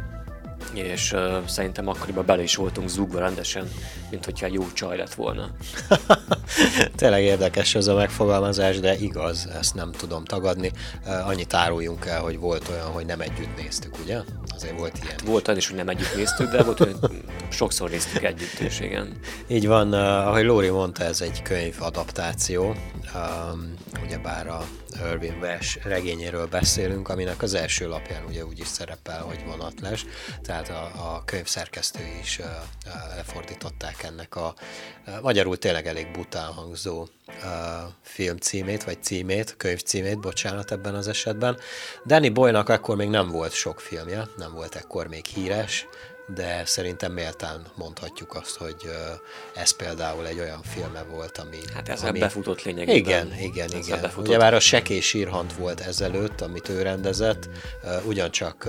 és uh, szerintem akkoriban bele is voltunk zúgva rendesen, mint hogyha jó csaj lett volna. Tényleg érdekes ez a megfogalmazás, de igaz, ezt nem tudom tagadni. Uh, annyit áruljunk el, hogy volt olyan, hogy nem együtt néztük, ugye? Azért volt ilyen. Volt olyan is, hogy nem együtt néztük, de volt, hogy sokszor néztük együtt is, igen. Így van, uh, ahogy Lóri mondta, ez egy könyv adaptáció, um, ugyebár a Irving Welsh regényéről beszélünk, aminek az első lapján ugye úgy is szerepel, hogy vonatles, tehát a, a könyv szerkesztői is uh, uh, lefordították ennek a magyarul tényleg elég bután hangzó film címét, vagy címét, könyv címét, bocsánat ebben az esetben. Danny Boynak akkor még nem volt sok filmje, nem volt ekkor még híres, de szerintem méltán mondhatjuk azt, hogy ez például egy olyan filme volt, ami... Hát ezzel ami... befutott lényegében. Igen, igen, Ezzel igen. befutott. Ugye már a Seké sírhant volt ezelőtt, amit ő rendezett, ugyancsak,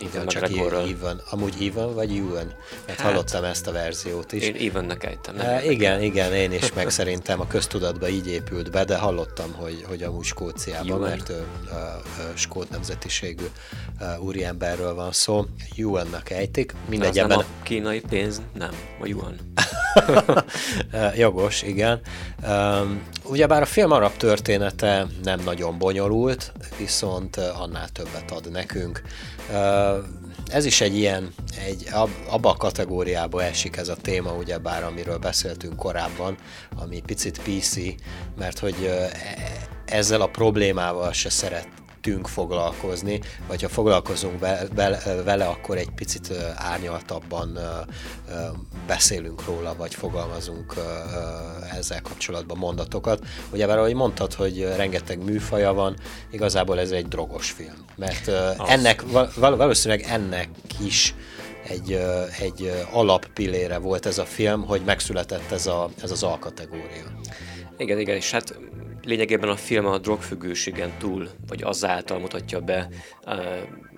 ugyancsak. Even, amúgy Even vagy Ewan? Mert Hát, hallottam ezt a verziót is. Én Evennek ejtem. Evennek. igen, igen, én is, meg szerintem a köztudatba így épült be, de hallottam, hogy, hogy amúgy Skóciában, Ewan. mert ő skót nemzetiségű úriemberről van szó, Ewannak ejtik, Mindegy, nem ebben a kínai pénz, nem, a yuan. Uh, Jogos, igen. Ugyebár a film arab története nem nagyon bonyolult, viszont uh, annál többet ad nekünk. Uh, ez is egy ilyen, egy, ab- abba a kategóriába esik ez a téma, ugyebár amiről beszéltünk korábban, ami picit PC, mert hogy e- ezzel a problémával se szeret tünk foglalkozni, vagy ha foglalkozunk ve- vele, akkor egy picit árnyaltabban beszélünk róla, vagy fogalmazunk ezzel kapcsolatban mondatokat. Ugye már ahogy mondtad, hogy rengeteg műfaja van, igazából ez egy drogos film. Mert ennek, val- val- valószínűleg ennek is egy, egy alappillére volt ez a film, hogy megszületett ez, a, ez az alkategória. Igen, igen, és hát lényegében a film a drogfüggőségen túl, vagy azáltal mutatja be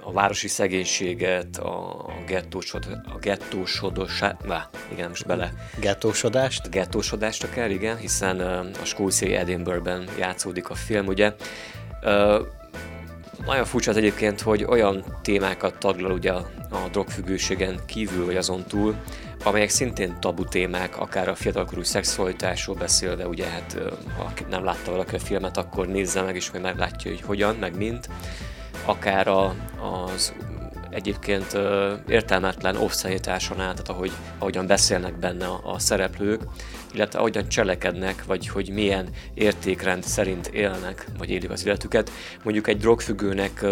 a városi szegénységet, a, gettósod, a gettósodosát, vá, igen, most bele Gettósodást? gettósodást akár, igen, hiszen a skóciai Edinburghben játszódik a film, ugye. Nagyon furcsa az egyébként, hogy olyan témákat taglal ugye a drogfüggőségen kívül vagy azon túl, amelyek szintén tabu témák, akár a fiatalkorú szexualitásról beszélve, ugye hát ha nem látta valaki a filmet, akkor nézze meg, és majd meglátja, hogy hogyan, meg mint. Akár a, az egyébként értelmetlen off-szanitáson át, tehát ahogy, ahogyan beszélnek benne a, a szereplők, illetve ahogyan cselekednek, vagy hogy milyen értékrend szerint élnek, vagy élik az életüket. Mondjuk egy drogfüggőnek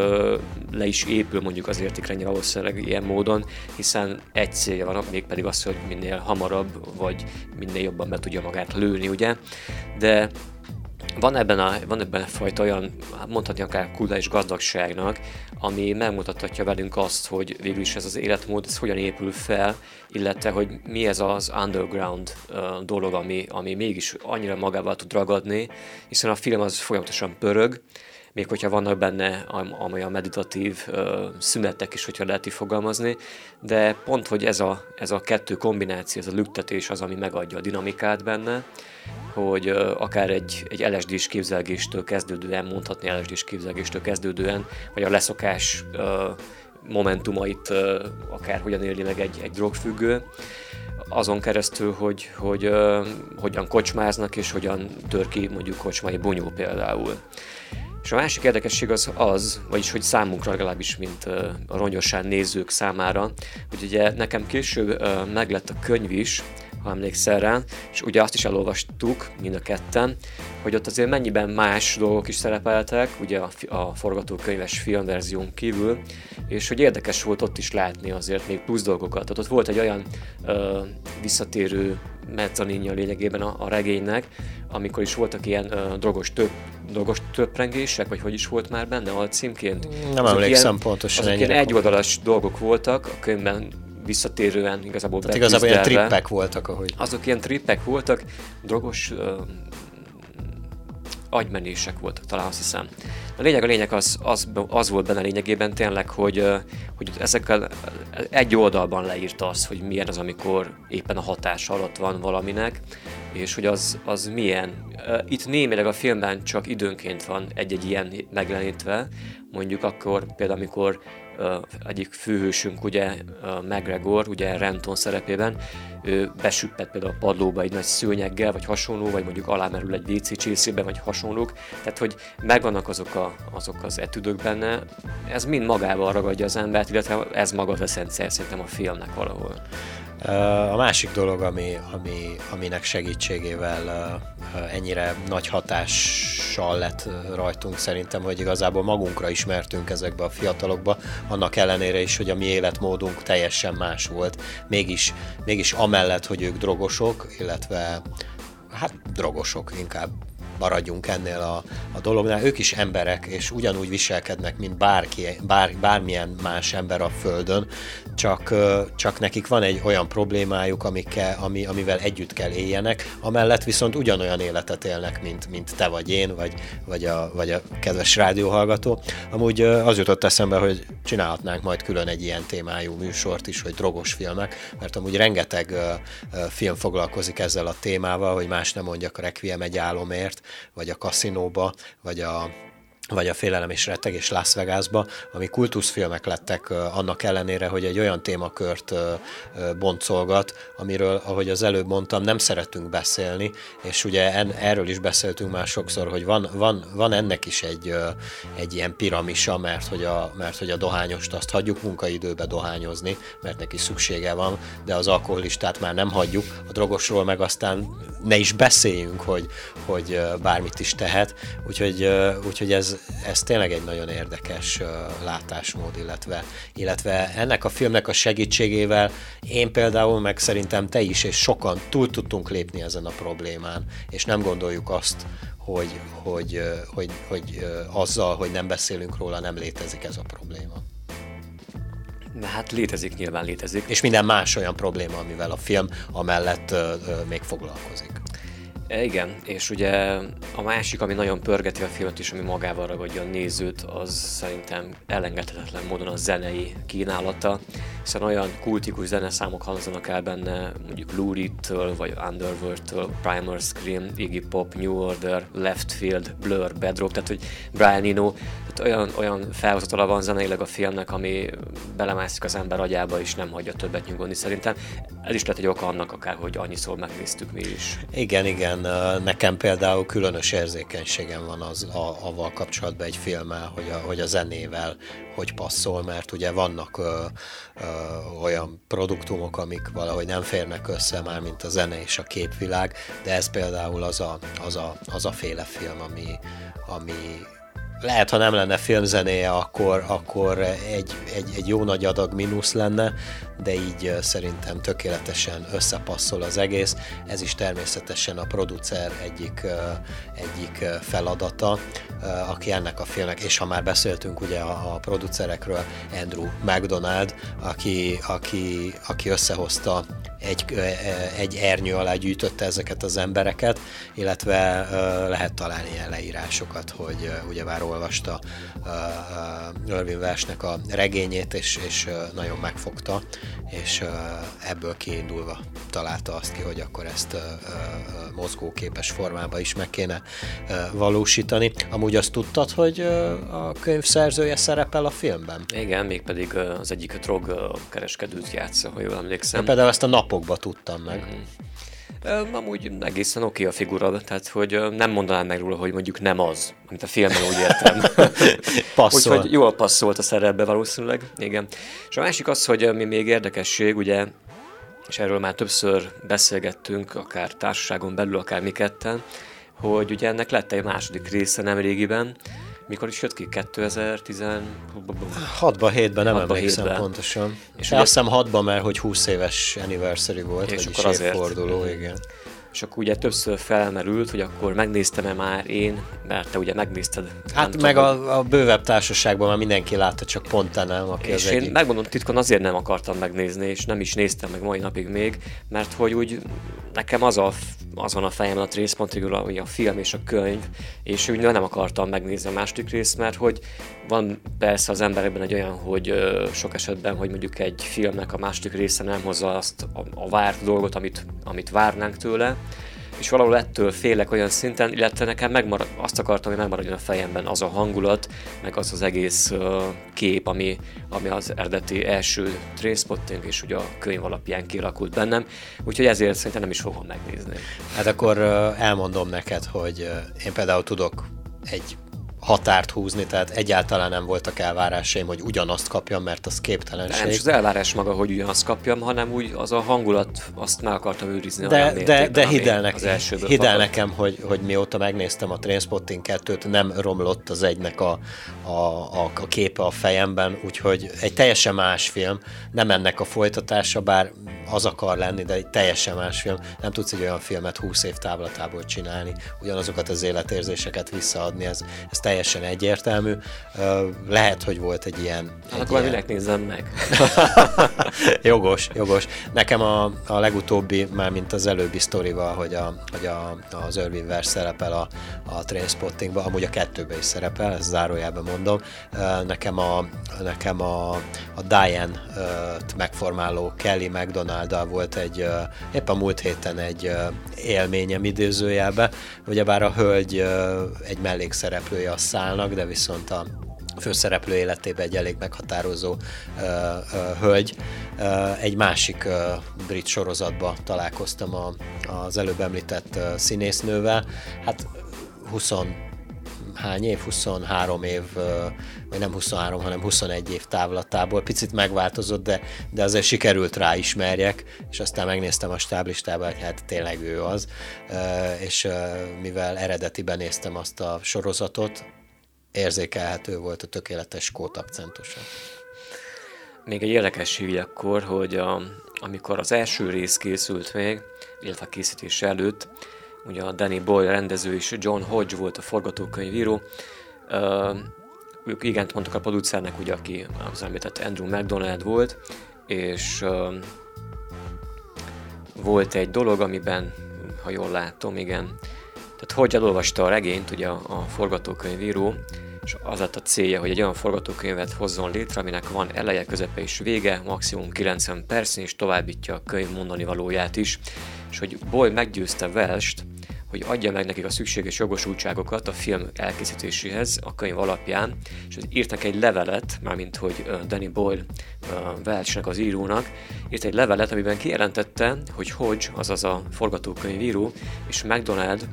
le is épül mondjuk az értékrendje valószínűleg ilyen módon, hiszen egy célja van, mégpedig az, hogy minél hamarabb, vagy minél jobban be tudja magát lőni, ugye. De van ebben a, van ebben a fajta olyan, mondhatni akár kulturális gazdagságnak, ami megmutathatja velünk azt, hogy végül is ez az életmód, ez hogyan épül fel, illetve hogy mi ez az underground uh, dolog, ami, ami mégis annyira magával tud ragadni, hiszen a film az folyamatosan pörög, még hogyha vannak benne am- amolyan meditatív uh, szünetek is, hogyha lehet így fogalmazni, de pont, hogy ez a, ez a kettő kombináció, ez a lüktetés az, ami megadja a dinamikát benne, hogy uh, akár egy, egy LSD-s képzelgéstől kezdődően, mondhatni LSD-s képzelgéstől kezdődően, vagy a leszokás uh, momentumait akár hogyan éli meg egy, egy drogfüggő, azon keresztül, hogy, hogy uh, hogyan kocsmáznak, és hogyan tör ki mondjuk kocsmai bunyó például. És a másik érdekesség az az, vagyis hogy számunkra legalábbis, mint a rongyosán nézők számára, hogy ugye nekem később meglett a könyv is, ha emlékszel rá, és ugye azt is elolvastuk mind a ketten, hogy ott azért mennyiben más dolgok is szerepeltek, ugye a, a forgatókönyves filmverzión kívül, és hogy érdekes volt ott is látni azért még plusz dolgokat. Tehát ott volt egy olyan ö, visszatérő mezzaninja lényegében a, a regénynek, amikor is voltak ilyen ö, drogos, több, drogos töprengések, vagy hogy is volt már benne alcímként. Nem Azok emlékszem ilyen, pontosan Azok ilyen egyoldalas dolgok voltak, a könyvben visszatérően igazából Tehát igazából ilyen trippek voltak, ahogy... Azok ilyen trippek voltak, drogos ö, agymenések voltak talán azt hiszem. A lényeg a lényeg az, az, az volt benne lényegében tényleg, hogy, hogy ezekkel egy oldalban leírta az, hogy milyen az, amikor éppen a hatás alatt van valaminek, és hogy az, az milyen. Itt némileg a filmben csak időnként van egy-egy ilyen megjelenítve, mondjuk akkor például amikor egyik főhősünk, ugye McGregor, ugye Renton szerepében, ő besüppet például a padlóba egy nagy szőnyeggel, vagy hasonló, vagy mondjuk alámerül egy WC csészébe, vagy hasonlók. Tehát, hogy megvannak azok, a, azok az etüdök benne, ez mind magával ragadja az embert, illetve ez maga az eszencia szerintem a filmnek valahol. A másik dolog, ami, ami, aminek segítségével ennyire nagy hatással lett rajtunk szerintem, hogy igazából magunkra ismertünk ezekbe a fiatalokba, annak ellenére is, hogy a mi életmódunk teljesen más volt. Mégis, mégis amellett, hogy ők drogosok, illetve hát drogosok inkább maradjunk ennél a, a dolognál. Ők is emberek, és ugyanúgy viselkednek, mint bárki, bár, bármilyen más ember a Földön, csak, csak nekik van egy olyan problémájuk, amikkel, ami, amivel együtt kell éljenek, amellett viszont ugyanolyan életet élnek, mint, mint te vagy én, vagy, vagy, a, vagy a kedves rádióhallgató. Amúgy az jutott eszembe, hogy csinálhatnánk majd külön egy ilyen témájú műsort is, hogy drogos filmek, mert amúgy rengeteg film foglalkozik ezzel a témával, hogy más nem mondjak, a Requiem egy álomért, vagy a kaszinóba, vagy a vagy a Félelem és Rettegés Las Vegasba, ami kultuszfilmek lettek annak ellenére, hogy egy olyan témakört boncolgat, amiről, ahogy az előbb mondtam, nem szeretünk beszélni, és ugye en, erről is beszéltünk már sokszor, hogy van, van, van ennek is egy, egy ilyen piramisa, mert hogy, a, mert hogy a dohányost azt hagyjuk munkaidőbe dohányozni, mert neki szüksége van, de az alkoholistát már nem hagyjuk, a drogosról meg aztán ne is beszéljünk, hogy, hogy bármit is tehet, úgyhogy, úgyhogy ez, ez, tényleg egy nagyon érdekes látásmód, illetve, illetve ennek a filmnek a segítségével én például, meg szerintem te is, és sokan túl tudtunk lépni ezen a problémán, és nem gondoljuk azt, hogy, hogy, hogy, hogy, azzal, hogy nem beszélünk róla, nem létezik ez a probléma. Na hát létezik, nyilván létezik. És minden más olyan probléma, amivel a film amellett uh, még foglalkozik. E, igen, és ugye a másik, ami nagyon pörgeti a filmet is, ami magával ragadja a nézőt, az szerintem elengedhetetlen módon a zenei kínálata, hiszen olyan kultikus zeneszámok hangzanak el benne, mondjuk Lou Reed-től, vagy Underworld-től, Primer Scream, Iggy Pop, New Order, Left Field, Blur, Bedrock, tehát hogy Brian Eno, tehát olyan, olyan felhozatala van zeneileg a filmnek, ami belemászik az ember agyába, és nem hagyja többet nyugodni szerintem. Ez is lett egy oka annak akár, hogy annyiszor megnéztük mi is. Igen, igen. Nekem például különös érzékenységem van az, a, avval kapcsolatban egy filmmel, hogy a, hogy a zenével hogy passzol, mert ugye vannak ö, ö, olyan produktumok, amik valahogy nem férnek össze már, mint a zene és a képvilág, de ez például az a, az a, az a féle film, ami, ami lehet, ha nem lenne filmzenéje, akkor, akkor egy, egy, egy jó nagy adag mínusz lenne, de így szerintem tökéletesen összepasszol az egész. Ez is természetesen a producer egyik, egyik feladata, aki ennek a filmnek, és ha már beszéltünk ugye a, a producerekről, Andrew McDonald, aki, aki, aki összehozta egy, egy ernyő alá gyűjtötte ezeket az embereket, illetve lehet találni ilyen leírásokat, hogy ugyebár olvasta Irving Washnek a regényét, és, és nagyon megfogta, és ebből kiindulva találta azt ki, hogy akkor ezt mozgóképes formába is meg kéne valósítani. Amúgy azt tudtad, hogy a könyv szerzője szerepel a filmben? Igen, mégpedig az egyik drog kereskedőt játsza, ha jól emlékszem. De például ezt a napokba tudtam meg. Mm-hmm. Amúgy egészen oké a figura, tehát hogy nem mondanám meg róla, hogy mondjuk nem az, mint a filmben úgy értem. Passzol. Úgyhogy jól passzolt a szerepbe valószínűleg, igen. És a másik az, hogy mi még érdekesség, ugye, és erről már többször beszélgettünk, akár társaságon belül, akár mi ketten, hogy ugye ennek lett egy második része nem régiben, mikor is jött ki? 2016-ban? 6-ban, 7-ben, nem 6-ba, emlékszem 7-ben. pontosan. És ugye... azt hiszem 6-ban, mert hogy 20 éves anniversary volt, és vagyis évforduló, azért. igen. És akkor ugye többször felmerült, hogy akkor megnéztem-e már én, mert te ugye megnézted. Hát meg a, a bővebb társaságban már mindenki látta, csak pont te nem, aki és az én egyik. megmondom titkon azért nem akartam megnézni, és nem is néztem meg mai napig még, mert hogy úgy nekem az, a, az van a fejemben a Tracepontig, hogy a film és a könyv, és úgy nem akartam megnézni a második részt, mert hogy van persze az emberekben egy olyan, hogy ö, sok esetben, hogy mondjuk egy filmnek a második része nem hozza azt a, a várt dolgot, amit, amit várnánk tőle, és valahol ettől félek olyan szinten, illetve nekem megmarad, azt akartam, hogy megmaradjon a fejemben az a hangulat, meg az az egész kép, ami, ami az eredeti első Trainspotting és ugye a könyv alapján kialakult bennem, úgyhogy ezért szerintem nem is fogom megnézni. Hát akkor elmondom neked, hogy én például tudok egy határt húzni, tehát egyáltalán nem voltak elvárásaim, hogy ugyanazt kapjam, mert az De nem képtelenség. is az elvárás maga, hogy ugyanazt kapjam, hanem úgy az a hangulat, azt meg akartam őrizni De, de, de hidd el, nek, az hidd el nekem, hogy, hogy mióta megnéztem a Trainspotting 2-t, nem romlott az egynek a, a, a, a képe a fejemben, úgyhogy egy teljesen más film, nem ennek a folytatása, bár az akar lenni, de egy teljesen más film. Nem tudsz egy olyan filmet 20 év távlatából csinálni, ugyanazokat az életérzéseket visszaadni, ez, ez teljesen egyértelmű. Ö, Lehet, hogy volt egy ilyen... Hát akkor ilyen... minek nézzem meg? jogos, jogos. Nekem a, a legutóbbi, már mint az előbbi sztorival, hogy, a, hogy a, az Irving Vers szerepel a, a Trainspottingban, amúgy a kettőben is szerepel, ezt zárójelben mondom. Nekem a, nekem a, a Diane-t megformáló Kelly mcdonald volt egy, épp a múlt héten egy élményem idézőjelbe, ugyebár a hölgy egy mellékszereplője a szálnak, de viszont a főszereplő életében egy elég meghatározó ö, ö, hölgy. Ö, egy másik ö, brit sorozatba találkoztam a, az előbb említett ö, színésznővel. Hát 20 hány év? 23 év, vagy nem 23, hanem 21 év távlatából. Picit megváltozott, de, de azért sikerült ráismerjek, és aztán megnéztem a stáblistában, hogy hát tényleg ő az. És mivel eredetiben néztem azt a sorozatot, érzékelhető volt a tökéletes skót akcentusa. Még egy érdekesség akkor, hogy a, amikor az első rész készült még, illetve a készítés előtt, ugye a Danny Boyle rendező és John Hodge volt a forgatókönyvíró, ö, ők igent mondtak a producernek, ugye, aki az említett Andrew McDonald volt, és volt egy dolog, amiben, ha jól látom, igen, tehát hogy elolvasta a regényt, ugye a forgatókönyvíró, és az lett a célja, hogy egy olyan forgatókönyvet hozzon létre, aminek van eleje, közepe és vége, maximum 90 percén, és továbbítja a könyv mondani valóját is, és hogy Boy meggyőzte Welsh-t, hogy adja meg nekik a szükséges jogosultságokat a film elkészítéséhez a könyv alapján, és írt neki egy levelet, mármint hogy Danny Boyle Welchnek az írónak, írt egy levelet, amiben kijelentette, hogy Hodge, azaz a forgatókönyvíró, és McDonald,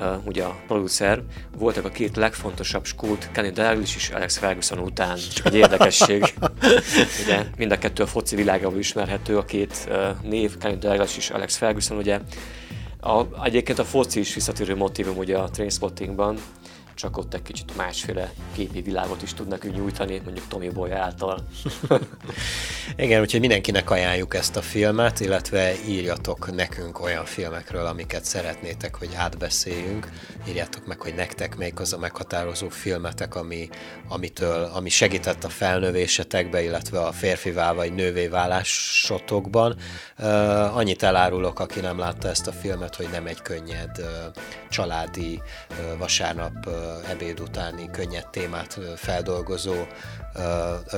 ö, ugye a producer, voltak a két legfontosabb skót, Kenny Dalglish és Alex Ferguson után. Csak egy érdekesség. ugye mind a kettő a foci világában ismerhető, a két ö, név, Kenny Dalglish és Alex Ferguson, ugye a, egyébként a foci is visszatérő motivum ugye a Trainspottingban, csak ott egy kicsit másféle képi világot is tud nekünk nyújtani, mondjuk Tommy Boy által. Igen, úgyhogy mindenkinek ajánljuk ezt a filmet, illetve írjatok nekünk olyan filmekről, amiket szeretnétek, hogy átbeszéljünk. Írjátok meg, hogy nektek melyik az a meghatározó filmetek, ami, amitől, ami segített a felnövésetekbe, illetve a férfivá vagy nővé válásotokban. Uh, annyit elárulok, aki nem látta ezt a filmet, hogy nem egy könnyed uh, családi uh, vasárnap uh, ebéd utáni könnyed témát feldolgozó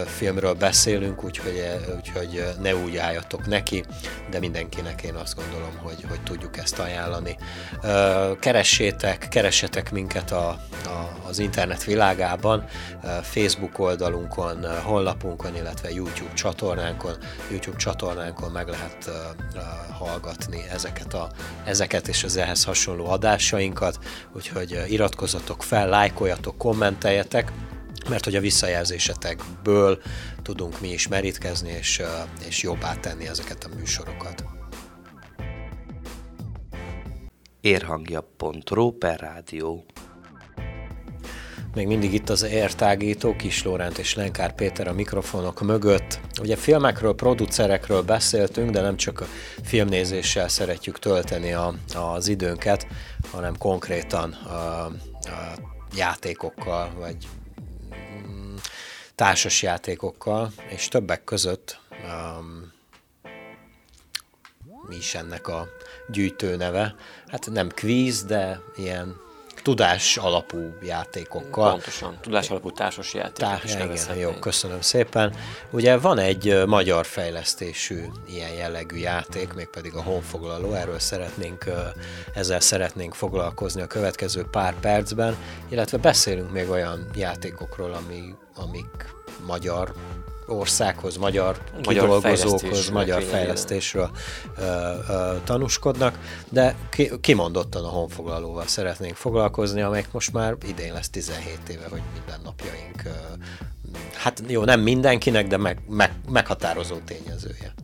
filmről beszélünk, úgyhogy, úgyhogy ne úgy álljatok neki, de mindenkinek én azt gondolom, hogy, hogy tudjuk ezt ajánlani. Keressétek, keressetek minket a, a, az internet világában, Facebook oldalunkon, honlapunkon, illetve YouTube csatornánkon. YouTube csatornánkon meg lehet hallgatni ezeket, a, ezeket és az ehhez hasonló adásainkat, úgyhogy iratkozzatok fel, lájkoljatok, kommenteljetek, mert hogy a visszajelzésetekből tudunk mi is merítkezni, és, és jobbá tenni ezeket a műsorokat. Érhangja.ro per rádió. Még mindig itt az értágító, Kis Lóránt és Lenkár Péter a mikrofonok mögött. Ugye filmekről, producerekről beszéltünk, de nem csak a filmnézéssel szeretjük tölteni a, az időnket, hanem konkrétan a, a játékokkal, vagy mm, társas játékokkal, és többek között um, mi is ennek a gyűjtő neve. Hát nem kvíz, de ilyen tudás alapú játékokkal. Pontosan, tudás alapú társas játékok Tá, igen, jó, köszönöm szépen. Ugye van egy magyar fejlesztésű ilyen jellegű játék, mégpedig a honfoglaló, erről szeretnénk, ezzel szeretnénk foglalkozni a következő pár percben, illetve beszélünk még olyan játékokról, ami, amik magyar országhoz, magyar, magyar kidolgozókhoz, magyar fejlesztésről ö, ö, tanúskodnak, de ki, kimondottan a honfoglalóval szeretnénk foglalkozni, amelyik most már idén lesz 17 éve, hogy minden napjaink, ö, hát jó, nem mindenkinek, de meg, meg, meghatározó tényezője.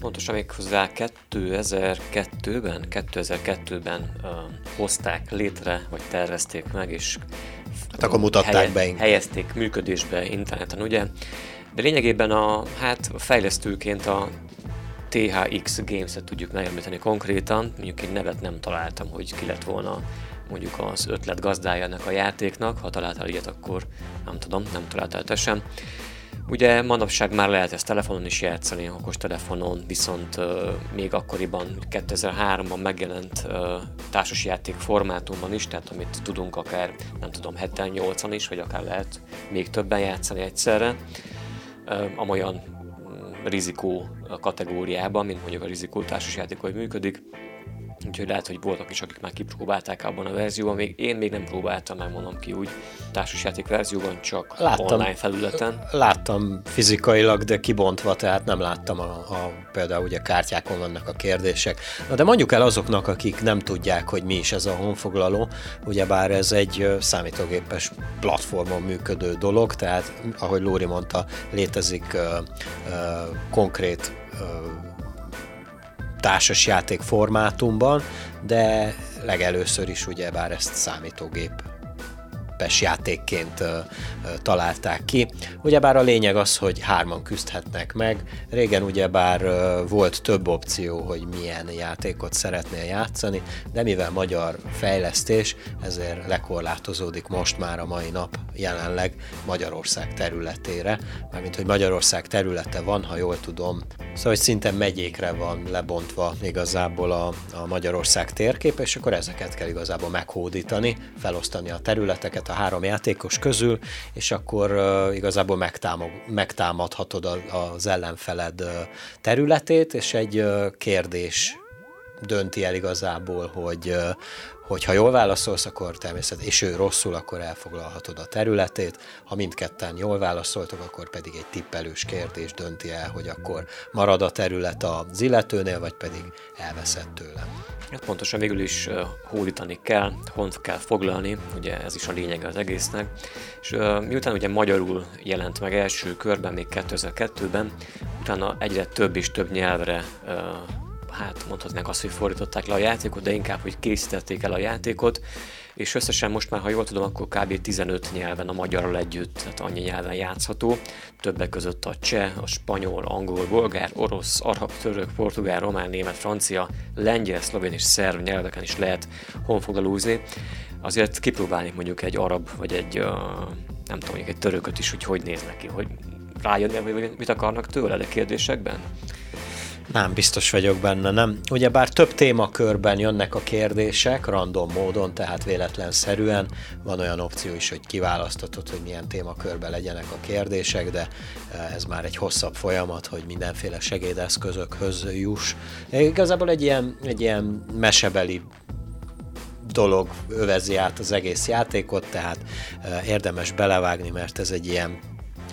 Pontosan még hozzá 2002-ben, 2002-ben uh, hozták létre, vagy tervezték meg, és hát akkor mutatták helye, be helyezték működésbe interneten, ugye? De lényegében a, hát a fejlesztőként a THX Games-et tudjuk megemlíteni konkrétan, mondjuk én nevet nem találtam, hogy ki lett volna mondjuk az ötlet gazdája ennek a játéknak, ha találtál ilyet, akkor nem tudom, nem találtál te sem. Ugye manapság már lehet ezt telefonon is játszani, okos telefonon, viszont uh, még akkoriban 2003-ban megjelent uh, társasjáték formátumban is, tehát amit tudunk akár, nem tudom, 7-8-an is, vagy akár lehet még többen játszani egyszerre amolyan mm, rizikó kategóriában, mint mondjuk a rizikó társasjáték, hogy működik. Úgyhogy lehet, hogy voltak is, akik már kipróbálták abban a verzióban, még én még nem próbáltam, mondom ki úgy társasjáték verzióban, csak láttam, online felületen. Láttam fizikailag, de kibontva, tehát nem láttam a, a például ugye kártyákon vannak a kérdések. Na de mondjuk el azoknak, akik nem tudják, hogy mi is ez a honfoglaló, ugyebár ez egy számítógépes platformon működő dolog, tehát ahogy Lóri mondta, létezik uh, uh, konkrét uh, társas játék formátumban, de legelőször is ugye bár ezt számítógép szerepes játékként találták ki. Ugyebár a lényeg az, hogy hárman küzdhetnek meg. Régen ugyebár volt több opció, hogy milyen játékot szeretnél játszani, de mivel magyar fejlesztés, ezért lekorlátozódik most már a mai nap jelenleg Magyarország területére, mármint hogy Magyarország területe van, ha jól tudom, szóval hogy szinte megyékre van lebontva igazából a, a Magyarország térkép, és akkor ezeket kell igazából meghódítani, felosztani a területeket, a három játékos közül, és akkor uh, igazából megtámog, megtámadhatod a, az ellenfeled uh, területét, és egy uh, kérdés dönti el igazából, hogy, hogy ha jól válaszolsz, akkor természetesen, és ő rosszul, akkor elfoglalhatod a területét, ha mindketten jól válaszoltok, akkor pedig egy tippelős kérdés dönti el, hogy akkor marad a terület az illetőnél, vagy pedig elveszett tőle. Hát pontosan végül is uh, hódítani kell, hont kell foglalni, ugye ez is a lényege az egésznek. És miután ugye magyarul jelent meg első körben, még 2002-ben, utána egyre több és több nyelvre hát mondhatnánk azt, hogy fordították le a játékot, de inkább, hogy készítették el a játékot, és összesen most már, ha jól tudom, akkor kb. 15 nyelven a magyarral együtt, tehát annyi nyelven játszható, többek között a cseh, a spanyol, angol, bolgár, orosz, arab, török, portugál, román, német, francia, lengyel, szlovén és szerv nyelveken is lehet honfoglalúzni. Azért kipróbálni mondjuk egy arab, vagy egy, nem tudom, mondjuk egy törököt is, hogy hogy néz neki, hogy rájönni, hogy mit akarnak tőle a kérdésekben? Nem, biztos vagyok benne, nem. Ugyebár több témakörben jönnek a kérdések, random módon, tehát véletlenszerűen. Van olyan opció is, hogy kiválasztatod, hogy milyen témakörben legyenek a kérdések, de eh, ez már egy hosszabb folyamat, hogy mindenféle segédeszközökhöz juss. Igazából egy ilyen, egy ilyen mesebeli dolog övezi át az egész játékot, tehát eh, érdemes belevágni, mert ez egy ilyen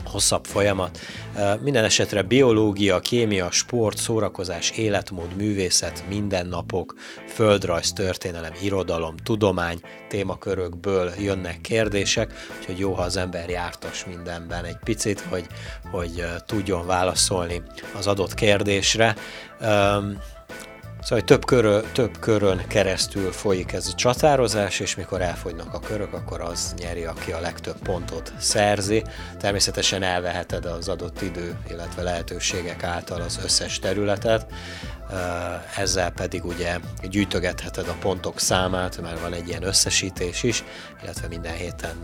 hosszabb folyamat. Minden esetre biológia, kémia, sport, szórakozás, életmód, művészet, mindennapok, földrajz, történelem, irodalom, tudomány témakörökből jönnek kérdések, úgyhogy jó, ha az ember jártas mindenben egy picit, hogy, hogy tudjon válaszolni az adott kérdésre. Szóval több, körö, több körön keresztül folyik ez a csatározás, és mikor elfogynak a körök, akkor az nyeri, aki a legtöbb pontot szerzi. Természetesen elveheted az adott idő, illetve lehetőségek által az összes területet, ezzel pedig ugye gyűjtögetheted a pontok számát, mert van egy ilyen összesítés is, illetve minden héten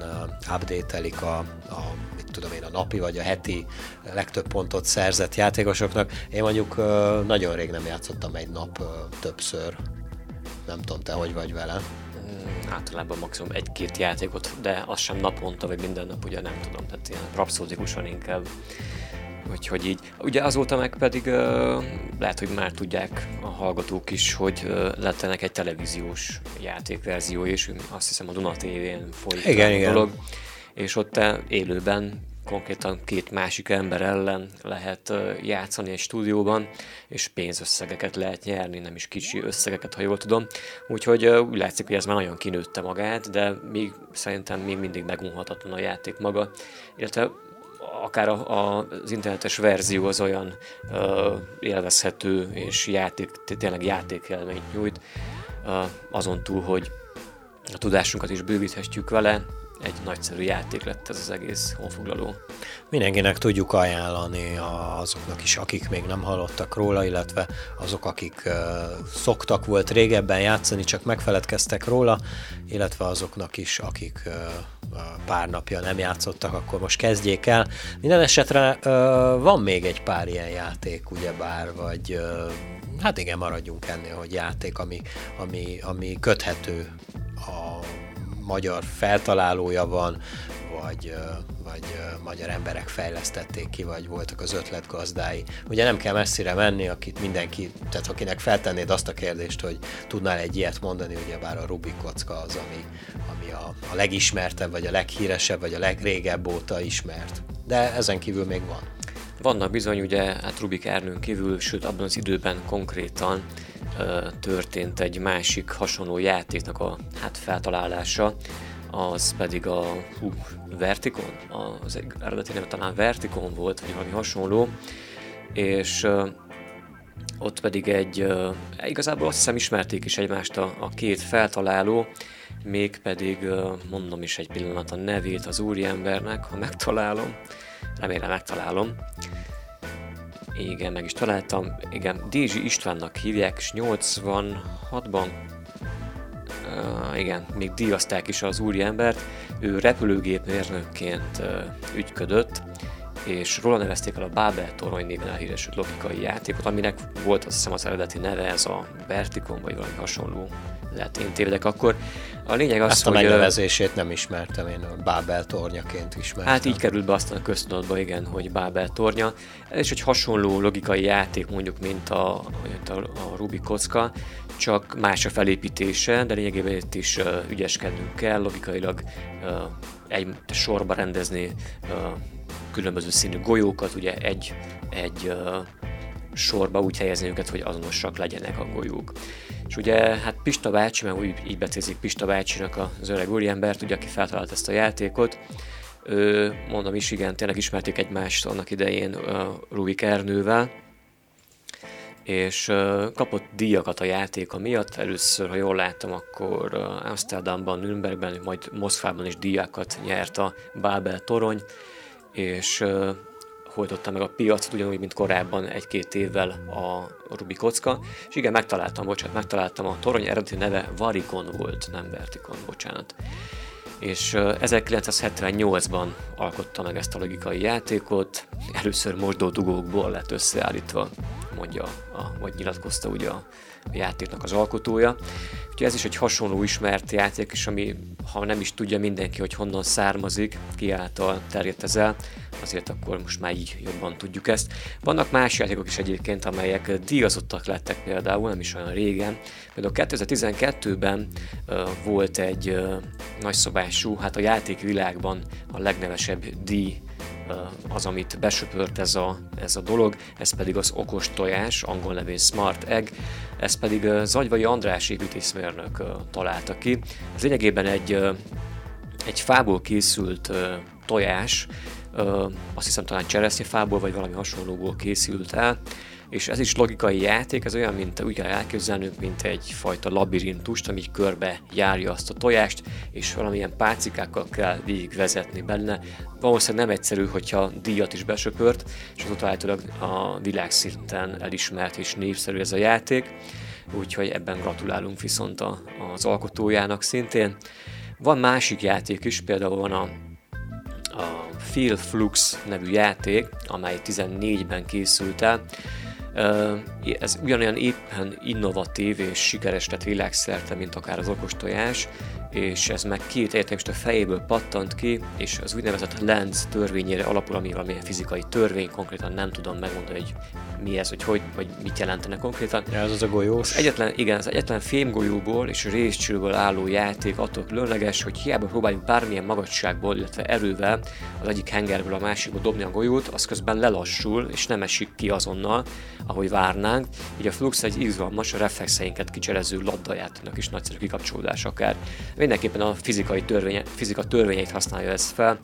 update a, a mit tudom én, a napi vagy a heti legtöbb pontot szerzett játékosoknak. Én mondjuk nagyon rég nem játszottam egy nap többször. Nem tudom, te hogy vagy vele? Mm, általában maximum egy-két játékot, de az sem naponta, vagy minden nap ugye nem tudom, tehát ilyen rapszódikusan inkább. Úgyhogy így. Ugye azóta meg pedig uh, lehet, hogy már tudják a hallgatók is, hogy uh, lett ennek egy televíziós játékverzió, és azt hiszem a Duna TV-n folyik igen, a igen. dolog. És ott élőben konkrétan két másik ember ellen lehet játszani egy stúdióban, és pénzösszegeket lehet nyerni, nem is kicsi összegeket, ha jól tudom. Úgyhogy úgy látszik, hogy ez már nagyon kinőtte magát, de még szerintem még mindig megunhatatlan a játék maga, illetve akár a, a, az internetes verzió az olyan ö, élvezhető és játék, tényleg játékelményt nyújt, ö, azon túl, hogy a tudásunkat is bővíthetjük vele, egy nagyszerű játék lett ez az egész honfoglaló. Mindenkinek tudjuk ajánlani azoknak is, akik még nem hallottak róla, illetve azok, akik uh, szoktak volt régebben játszani, csak megfeledkeztek róla, illetve azoknak is, akik pár napja nem játszottak, akkor most kezdjék el. Minden esetre van még egy pár ilyen játék, ugyebár, vagy hát igen, maradjunk ennél, hogy játék, ami, ami, ami köthető a magyar feltalálója van, vagy, vagy magyar emberek fejlesztették ki, vagy voltak az ötletgazdái. Ugye nem kell messzire menni, akit mindenki, tehát akinek feltennéd azt a kérdést, hogy tudnál egy ilyet mondani, ugye bár a Rubik kocka az, ami, ami a, a legismertebb, vagy a leghíresebb, vagy a legrégebb óta ismert. De ezen kívül még van. Vannak bizony, ugye, hát Rubik Ernőn kívül, sőt abban az időben konkrétan történt egy másik hasonló játéknak a hát feltalálása, az pedig a hú, Verticon, az eredeti neve talán Verticon volt, vagy valami hasonló, és uh, ott pedig egy, uh, igazából azt hiszem ismerték is egymást a, a két feltaláló, mégpedig mondom is egy pillanat a nevét az úriembernek, ha megtalálom, remélem megtalálom, igen, meg is találtam. Igen, Dézsi Istvánnak hívják, és 86-ban uh, igen, még díjazták is az úriembert. Ő repülőgépmérnökként uh, ügyködött, és róla nevezték el a Babel torony néven elhíresült logikai játékot, aminek volt azt hiszem az eredeti neve, ez a Verticon, vagy valami hasonló lehet én tévedek akkor. A lényeg az, Ezt a hogy... megnevezését nem ismertem, én a Bábel tornyaként ismertem. Hát így került be aztán a köztudatba, igen, hogy Bábel tornya. Ez is egy hasonló logikai játék mondjuk, mint a, a, a Rubik kocka, csak más a felépítése, de lényegében itt is uh, ügyeskednünk kell, logikailag uh, egy sorba rendezni uh, különböző színű golyókat, ugye egy, egy uh, sorba úgy helyezni őket, hogy azonosak legyenek a golyók. És ugye hát Pista bácsi, mert úgy így becézik Pista bácsinak az öreg úriembert, ugye, aki feltalált ezt a játékot, ő, mondom is, igen, tényleg ismerték egymást annak idején uh, Rubik Ernővel, és uh, kapott díjakat a játéka miatt. Először, ha jól láttam, akkor uh, Amsterdamban, Nürnbergben, majd Moszkvában is díjakat nyert a Babel torony, és hojtotta meg a piacot, ugyanúgy, mint korábban egy-két évvel a Rubik kocka. És igen, megtaláltam, bocsánat, megtaláltam a torony eredeti neve Varikon volt, nem Vertikon, bocsánat. És 1978-ban alkotta meg ezt a logikai játékot, először mosdó dugókból lett összeállítva, mondja, a, vagy nyilatkozta ugye a, a játéknak az alkotója. Úgyhogy ez is egy hasonló ismert játék, és ami, ha nem is tudja mindenki, hogy honnan származik, ki által terjedt ez el, azért akkor most már így jobban tudjuk ezt. Vannak más játékok is egyébként, amelyek díjazottak lettek például, nem is olyan régen. Például 2012-ben uh, volt egy uh, nagyszabású, hát a játékvilágban a legnevesebb díj az, amit besöpört ez a, ez a dolog, ez pedig az okos tojás, angol nevén Smart Egg, ez pedig Zagyvai András építészmérnök találta ki. Ez lényegében egy, egy fából készült tojás, azt hiszem talán cseresznyefából vagy valami hasonlóból készült el, és ez is logikai játék, ez olyan, mint úgy kell elképzelnünk, mint egyfajta labirintust, ami körbe járja azt a tojást, és valamilyen pácikákkal kell végigvezetni benne. Valószínűleg nem egyszerű, hogyha díjat is besöpört, és azóta állítólag a világszinten elismert és népszerű ez a játék, úgyhogy ebben gratulálunk viszont a, az alkotójának szintén. Van másik játék is, például van a, a Phil Flux nevű játék, amely 14-ben készült el, ez ugyanolyan éppen innovatív és sikeres lett világszerte, mint akár az okostojás, és ez meg két a fejéből pattant ki, és az úgynevezett Lenz törvényére alapul, ami valamilyen fizikai törvény, konkrétan nem tudom megmondani, hogy mi ez, hogy hogy, vagy mit jelentene konkrétan. Ja, ez az a golyós. Az egyetlen, igen, az egyetlen fémgolyóból és részcsőből álló játék attól különleges, hogy hiába próbáljunk bármilyen magasságból, illetve erővel az egyik hengerből a másikba dobni a golyót, az közben lelassul, és nem esik ki azonnal, ahogy várnánk. Így a Flux egy izgalmas, a reflexeinket kicserező labdajátéknak is nagyszerű kikapcsolódás akár. Mindenképpen a fizikai törvény, fizika törvényeit használja ezt fel,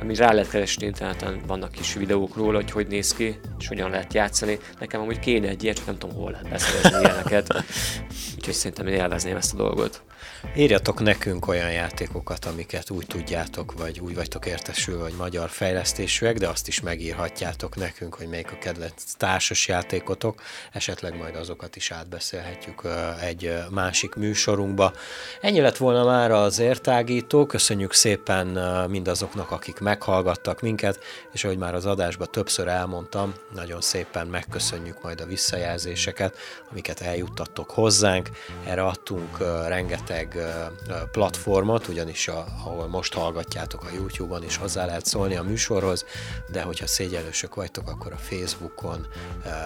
ami rá lehet keresni interneten, vannak kis videók róla, hogy hogy néz ki, és hogyan lehet játszani. Nekem amúgy kéne egy ilyet, csak nem tudom hol lehet beszerezni ilyeneket. Úgyhogy szerintem én élvezném ezt a dolgot. Írjatok nekünk olyan játékokat, amiket úgy tudjátok, vagy úgy vagytok értesülve, vagy magyar fejlesztésűek, de azt is megírhatjátok nekünk, hogy melyik a kedvenc társas játékotok, esetleg majd azokat is átbeszélhetjük egy másik műsorunkba. Ennyi lett volna már az értágító, köszönjük szépen mindazoknak, akik meghallgattak minket, és ahogy már az adásban többször elmondtam, nagyon szépen megköszönjük majd a visszajelzéseket, amiket eljuttattok hozzánk. Erre adtunk rengeteg platformot, ugyanis a, ahol most hallgatjátok a YouTube-on is hozzá lehet szólni a műsorhoz, de hogyha szégyelősök vagytok, akkor a Facebookon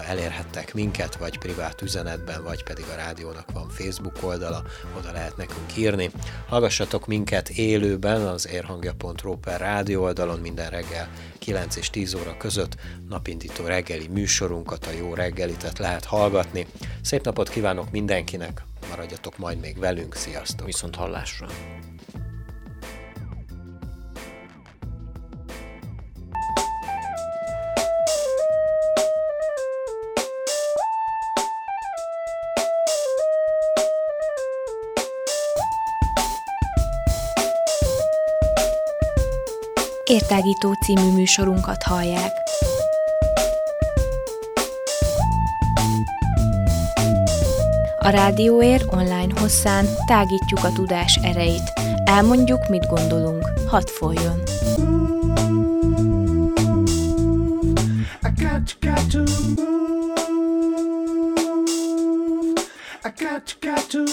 elérhettek minket, vagy privát üzenetben, vagy pedig a rádiónak van Facebook oldala, oda lehet nekünk írni. Hallgassatok minket élőben az érhangja.ro per rádió oldalon minden reggel 9 és 10 óra között napindító reggeli műsorunkat, a jó reggelitet lehet hallgatni. Szép napot kívánok mindenkinek, maradjatok majd még velünk, sziasztok! Viszont hallásra! Értágító című műsorunkat hallják. A Rádióér online hosszán tágítjuk a tudás erejét. Elmondjuk, mit gondolunk. Hadd folyjon! I got, got to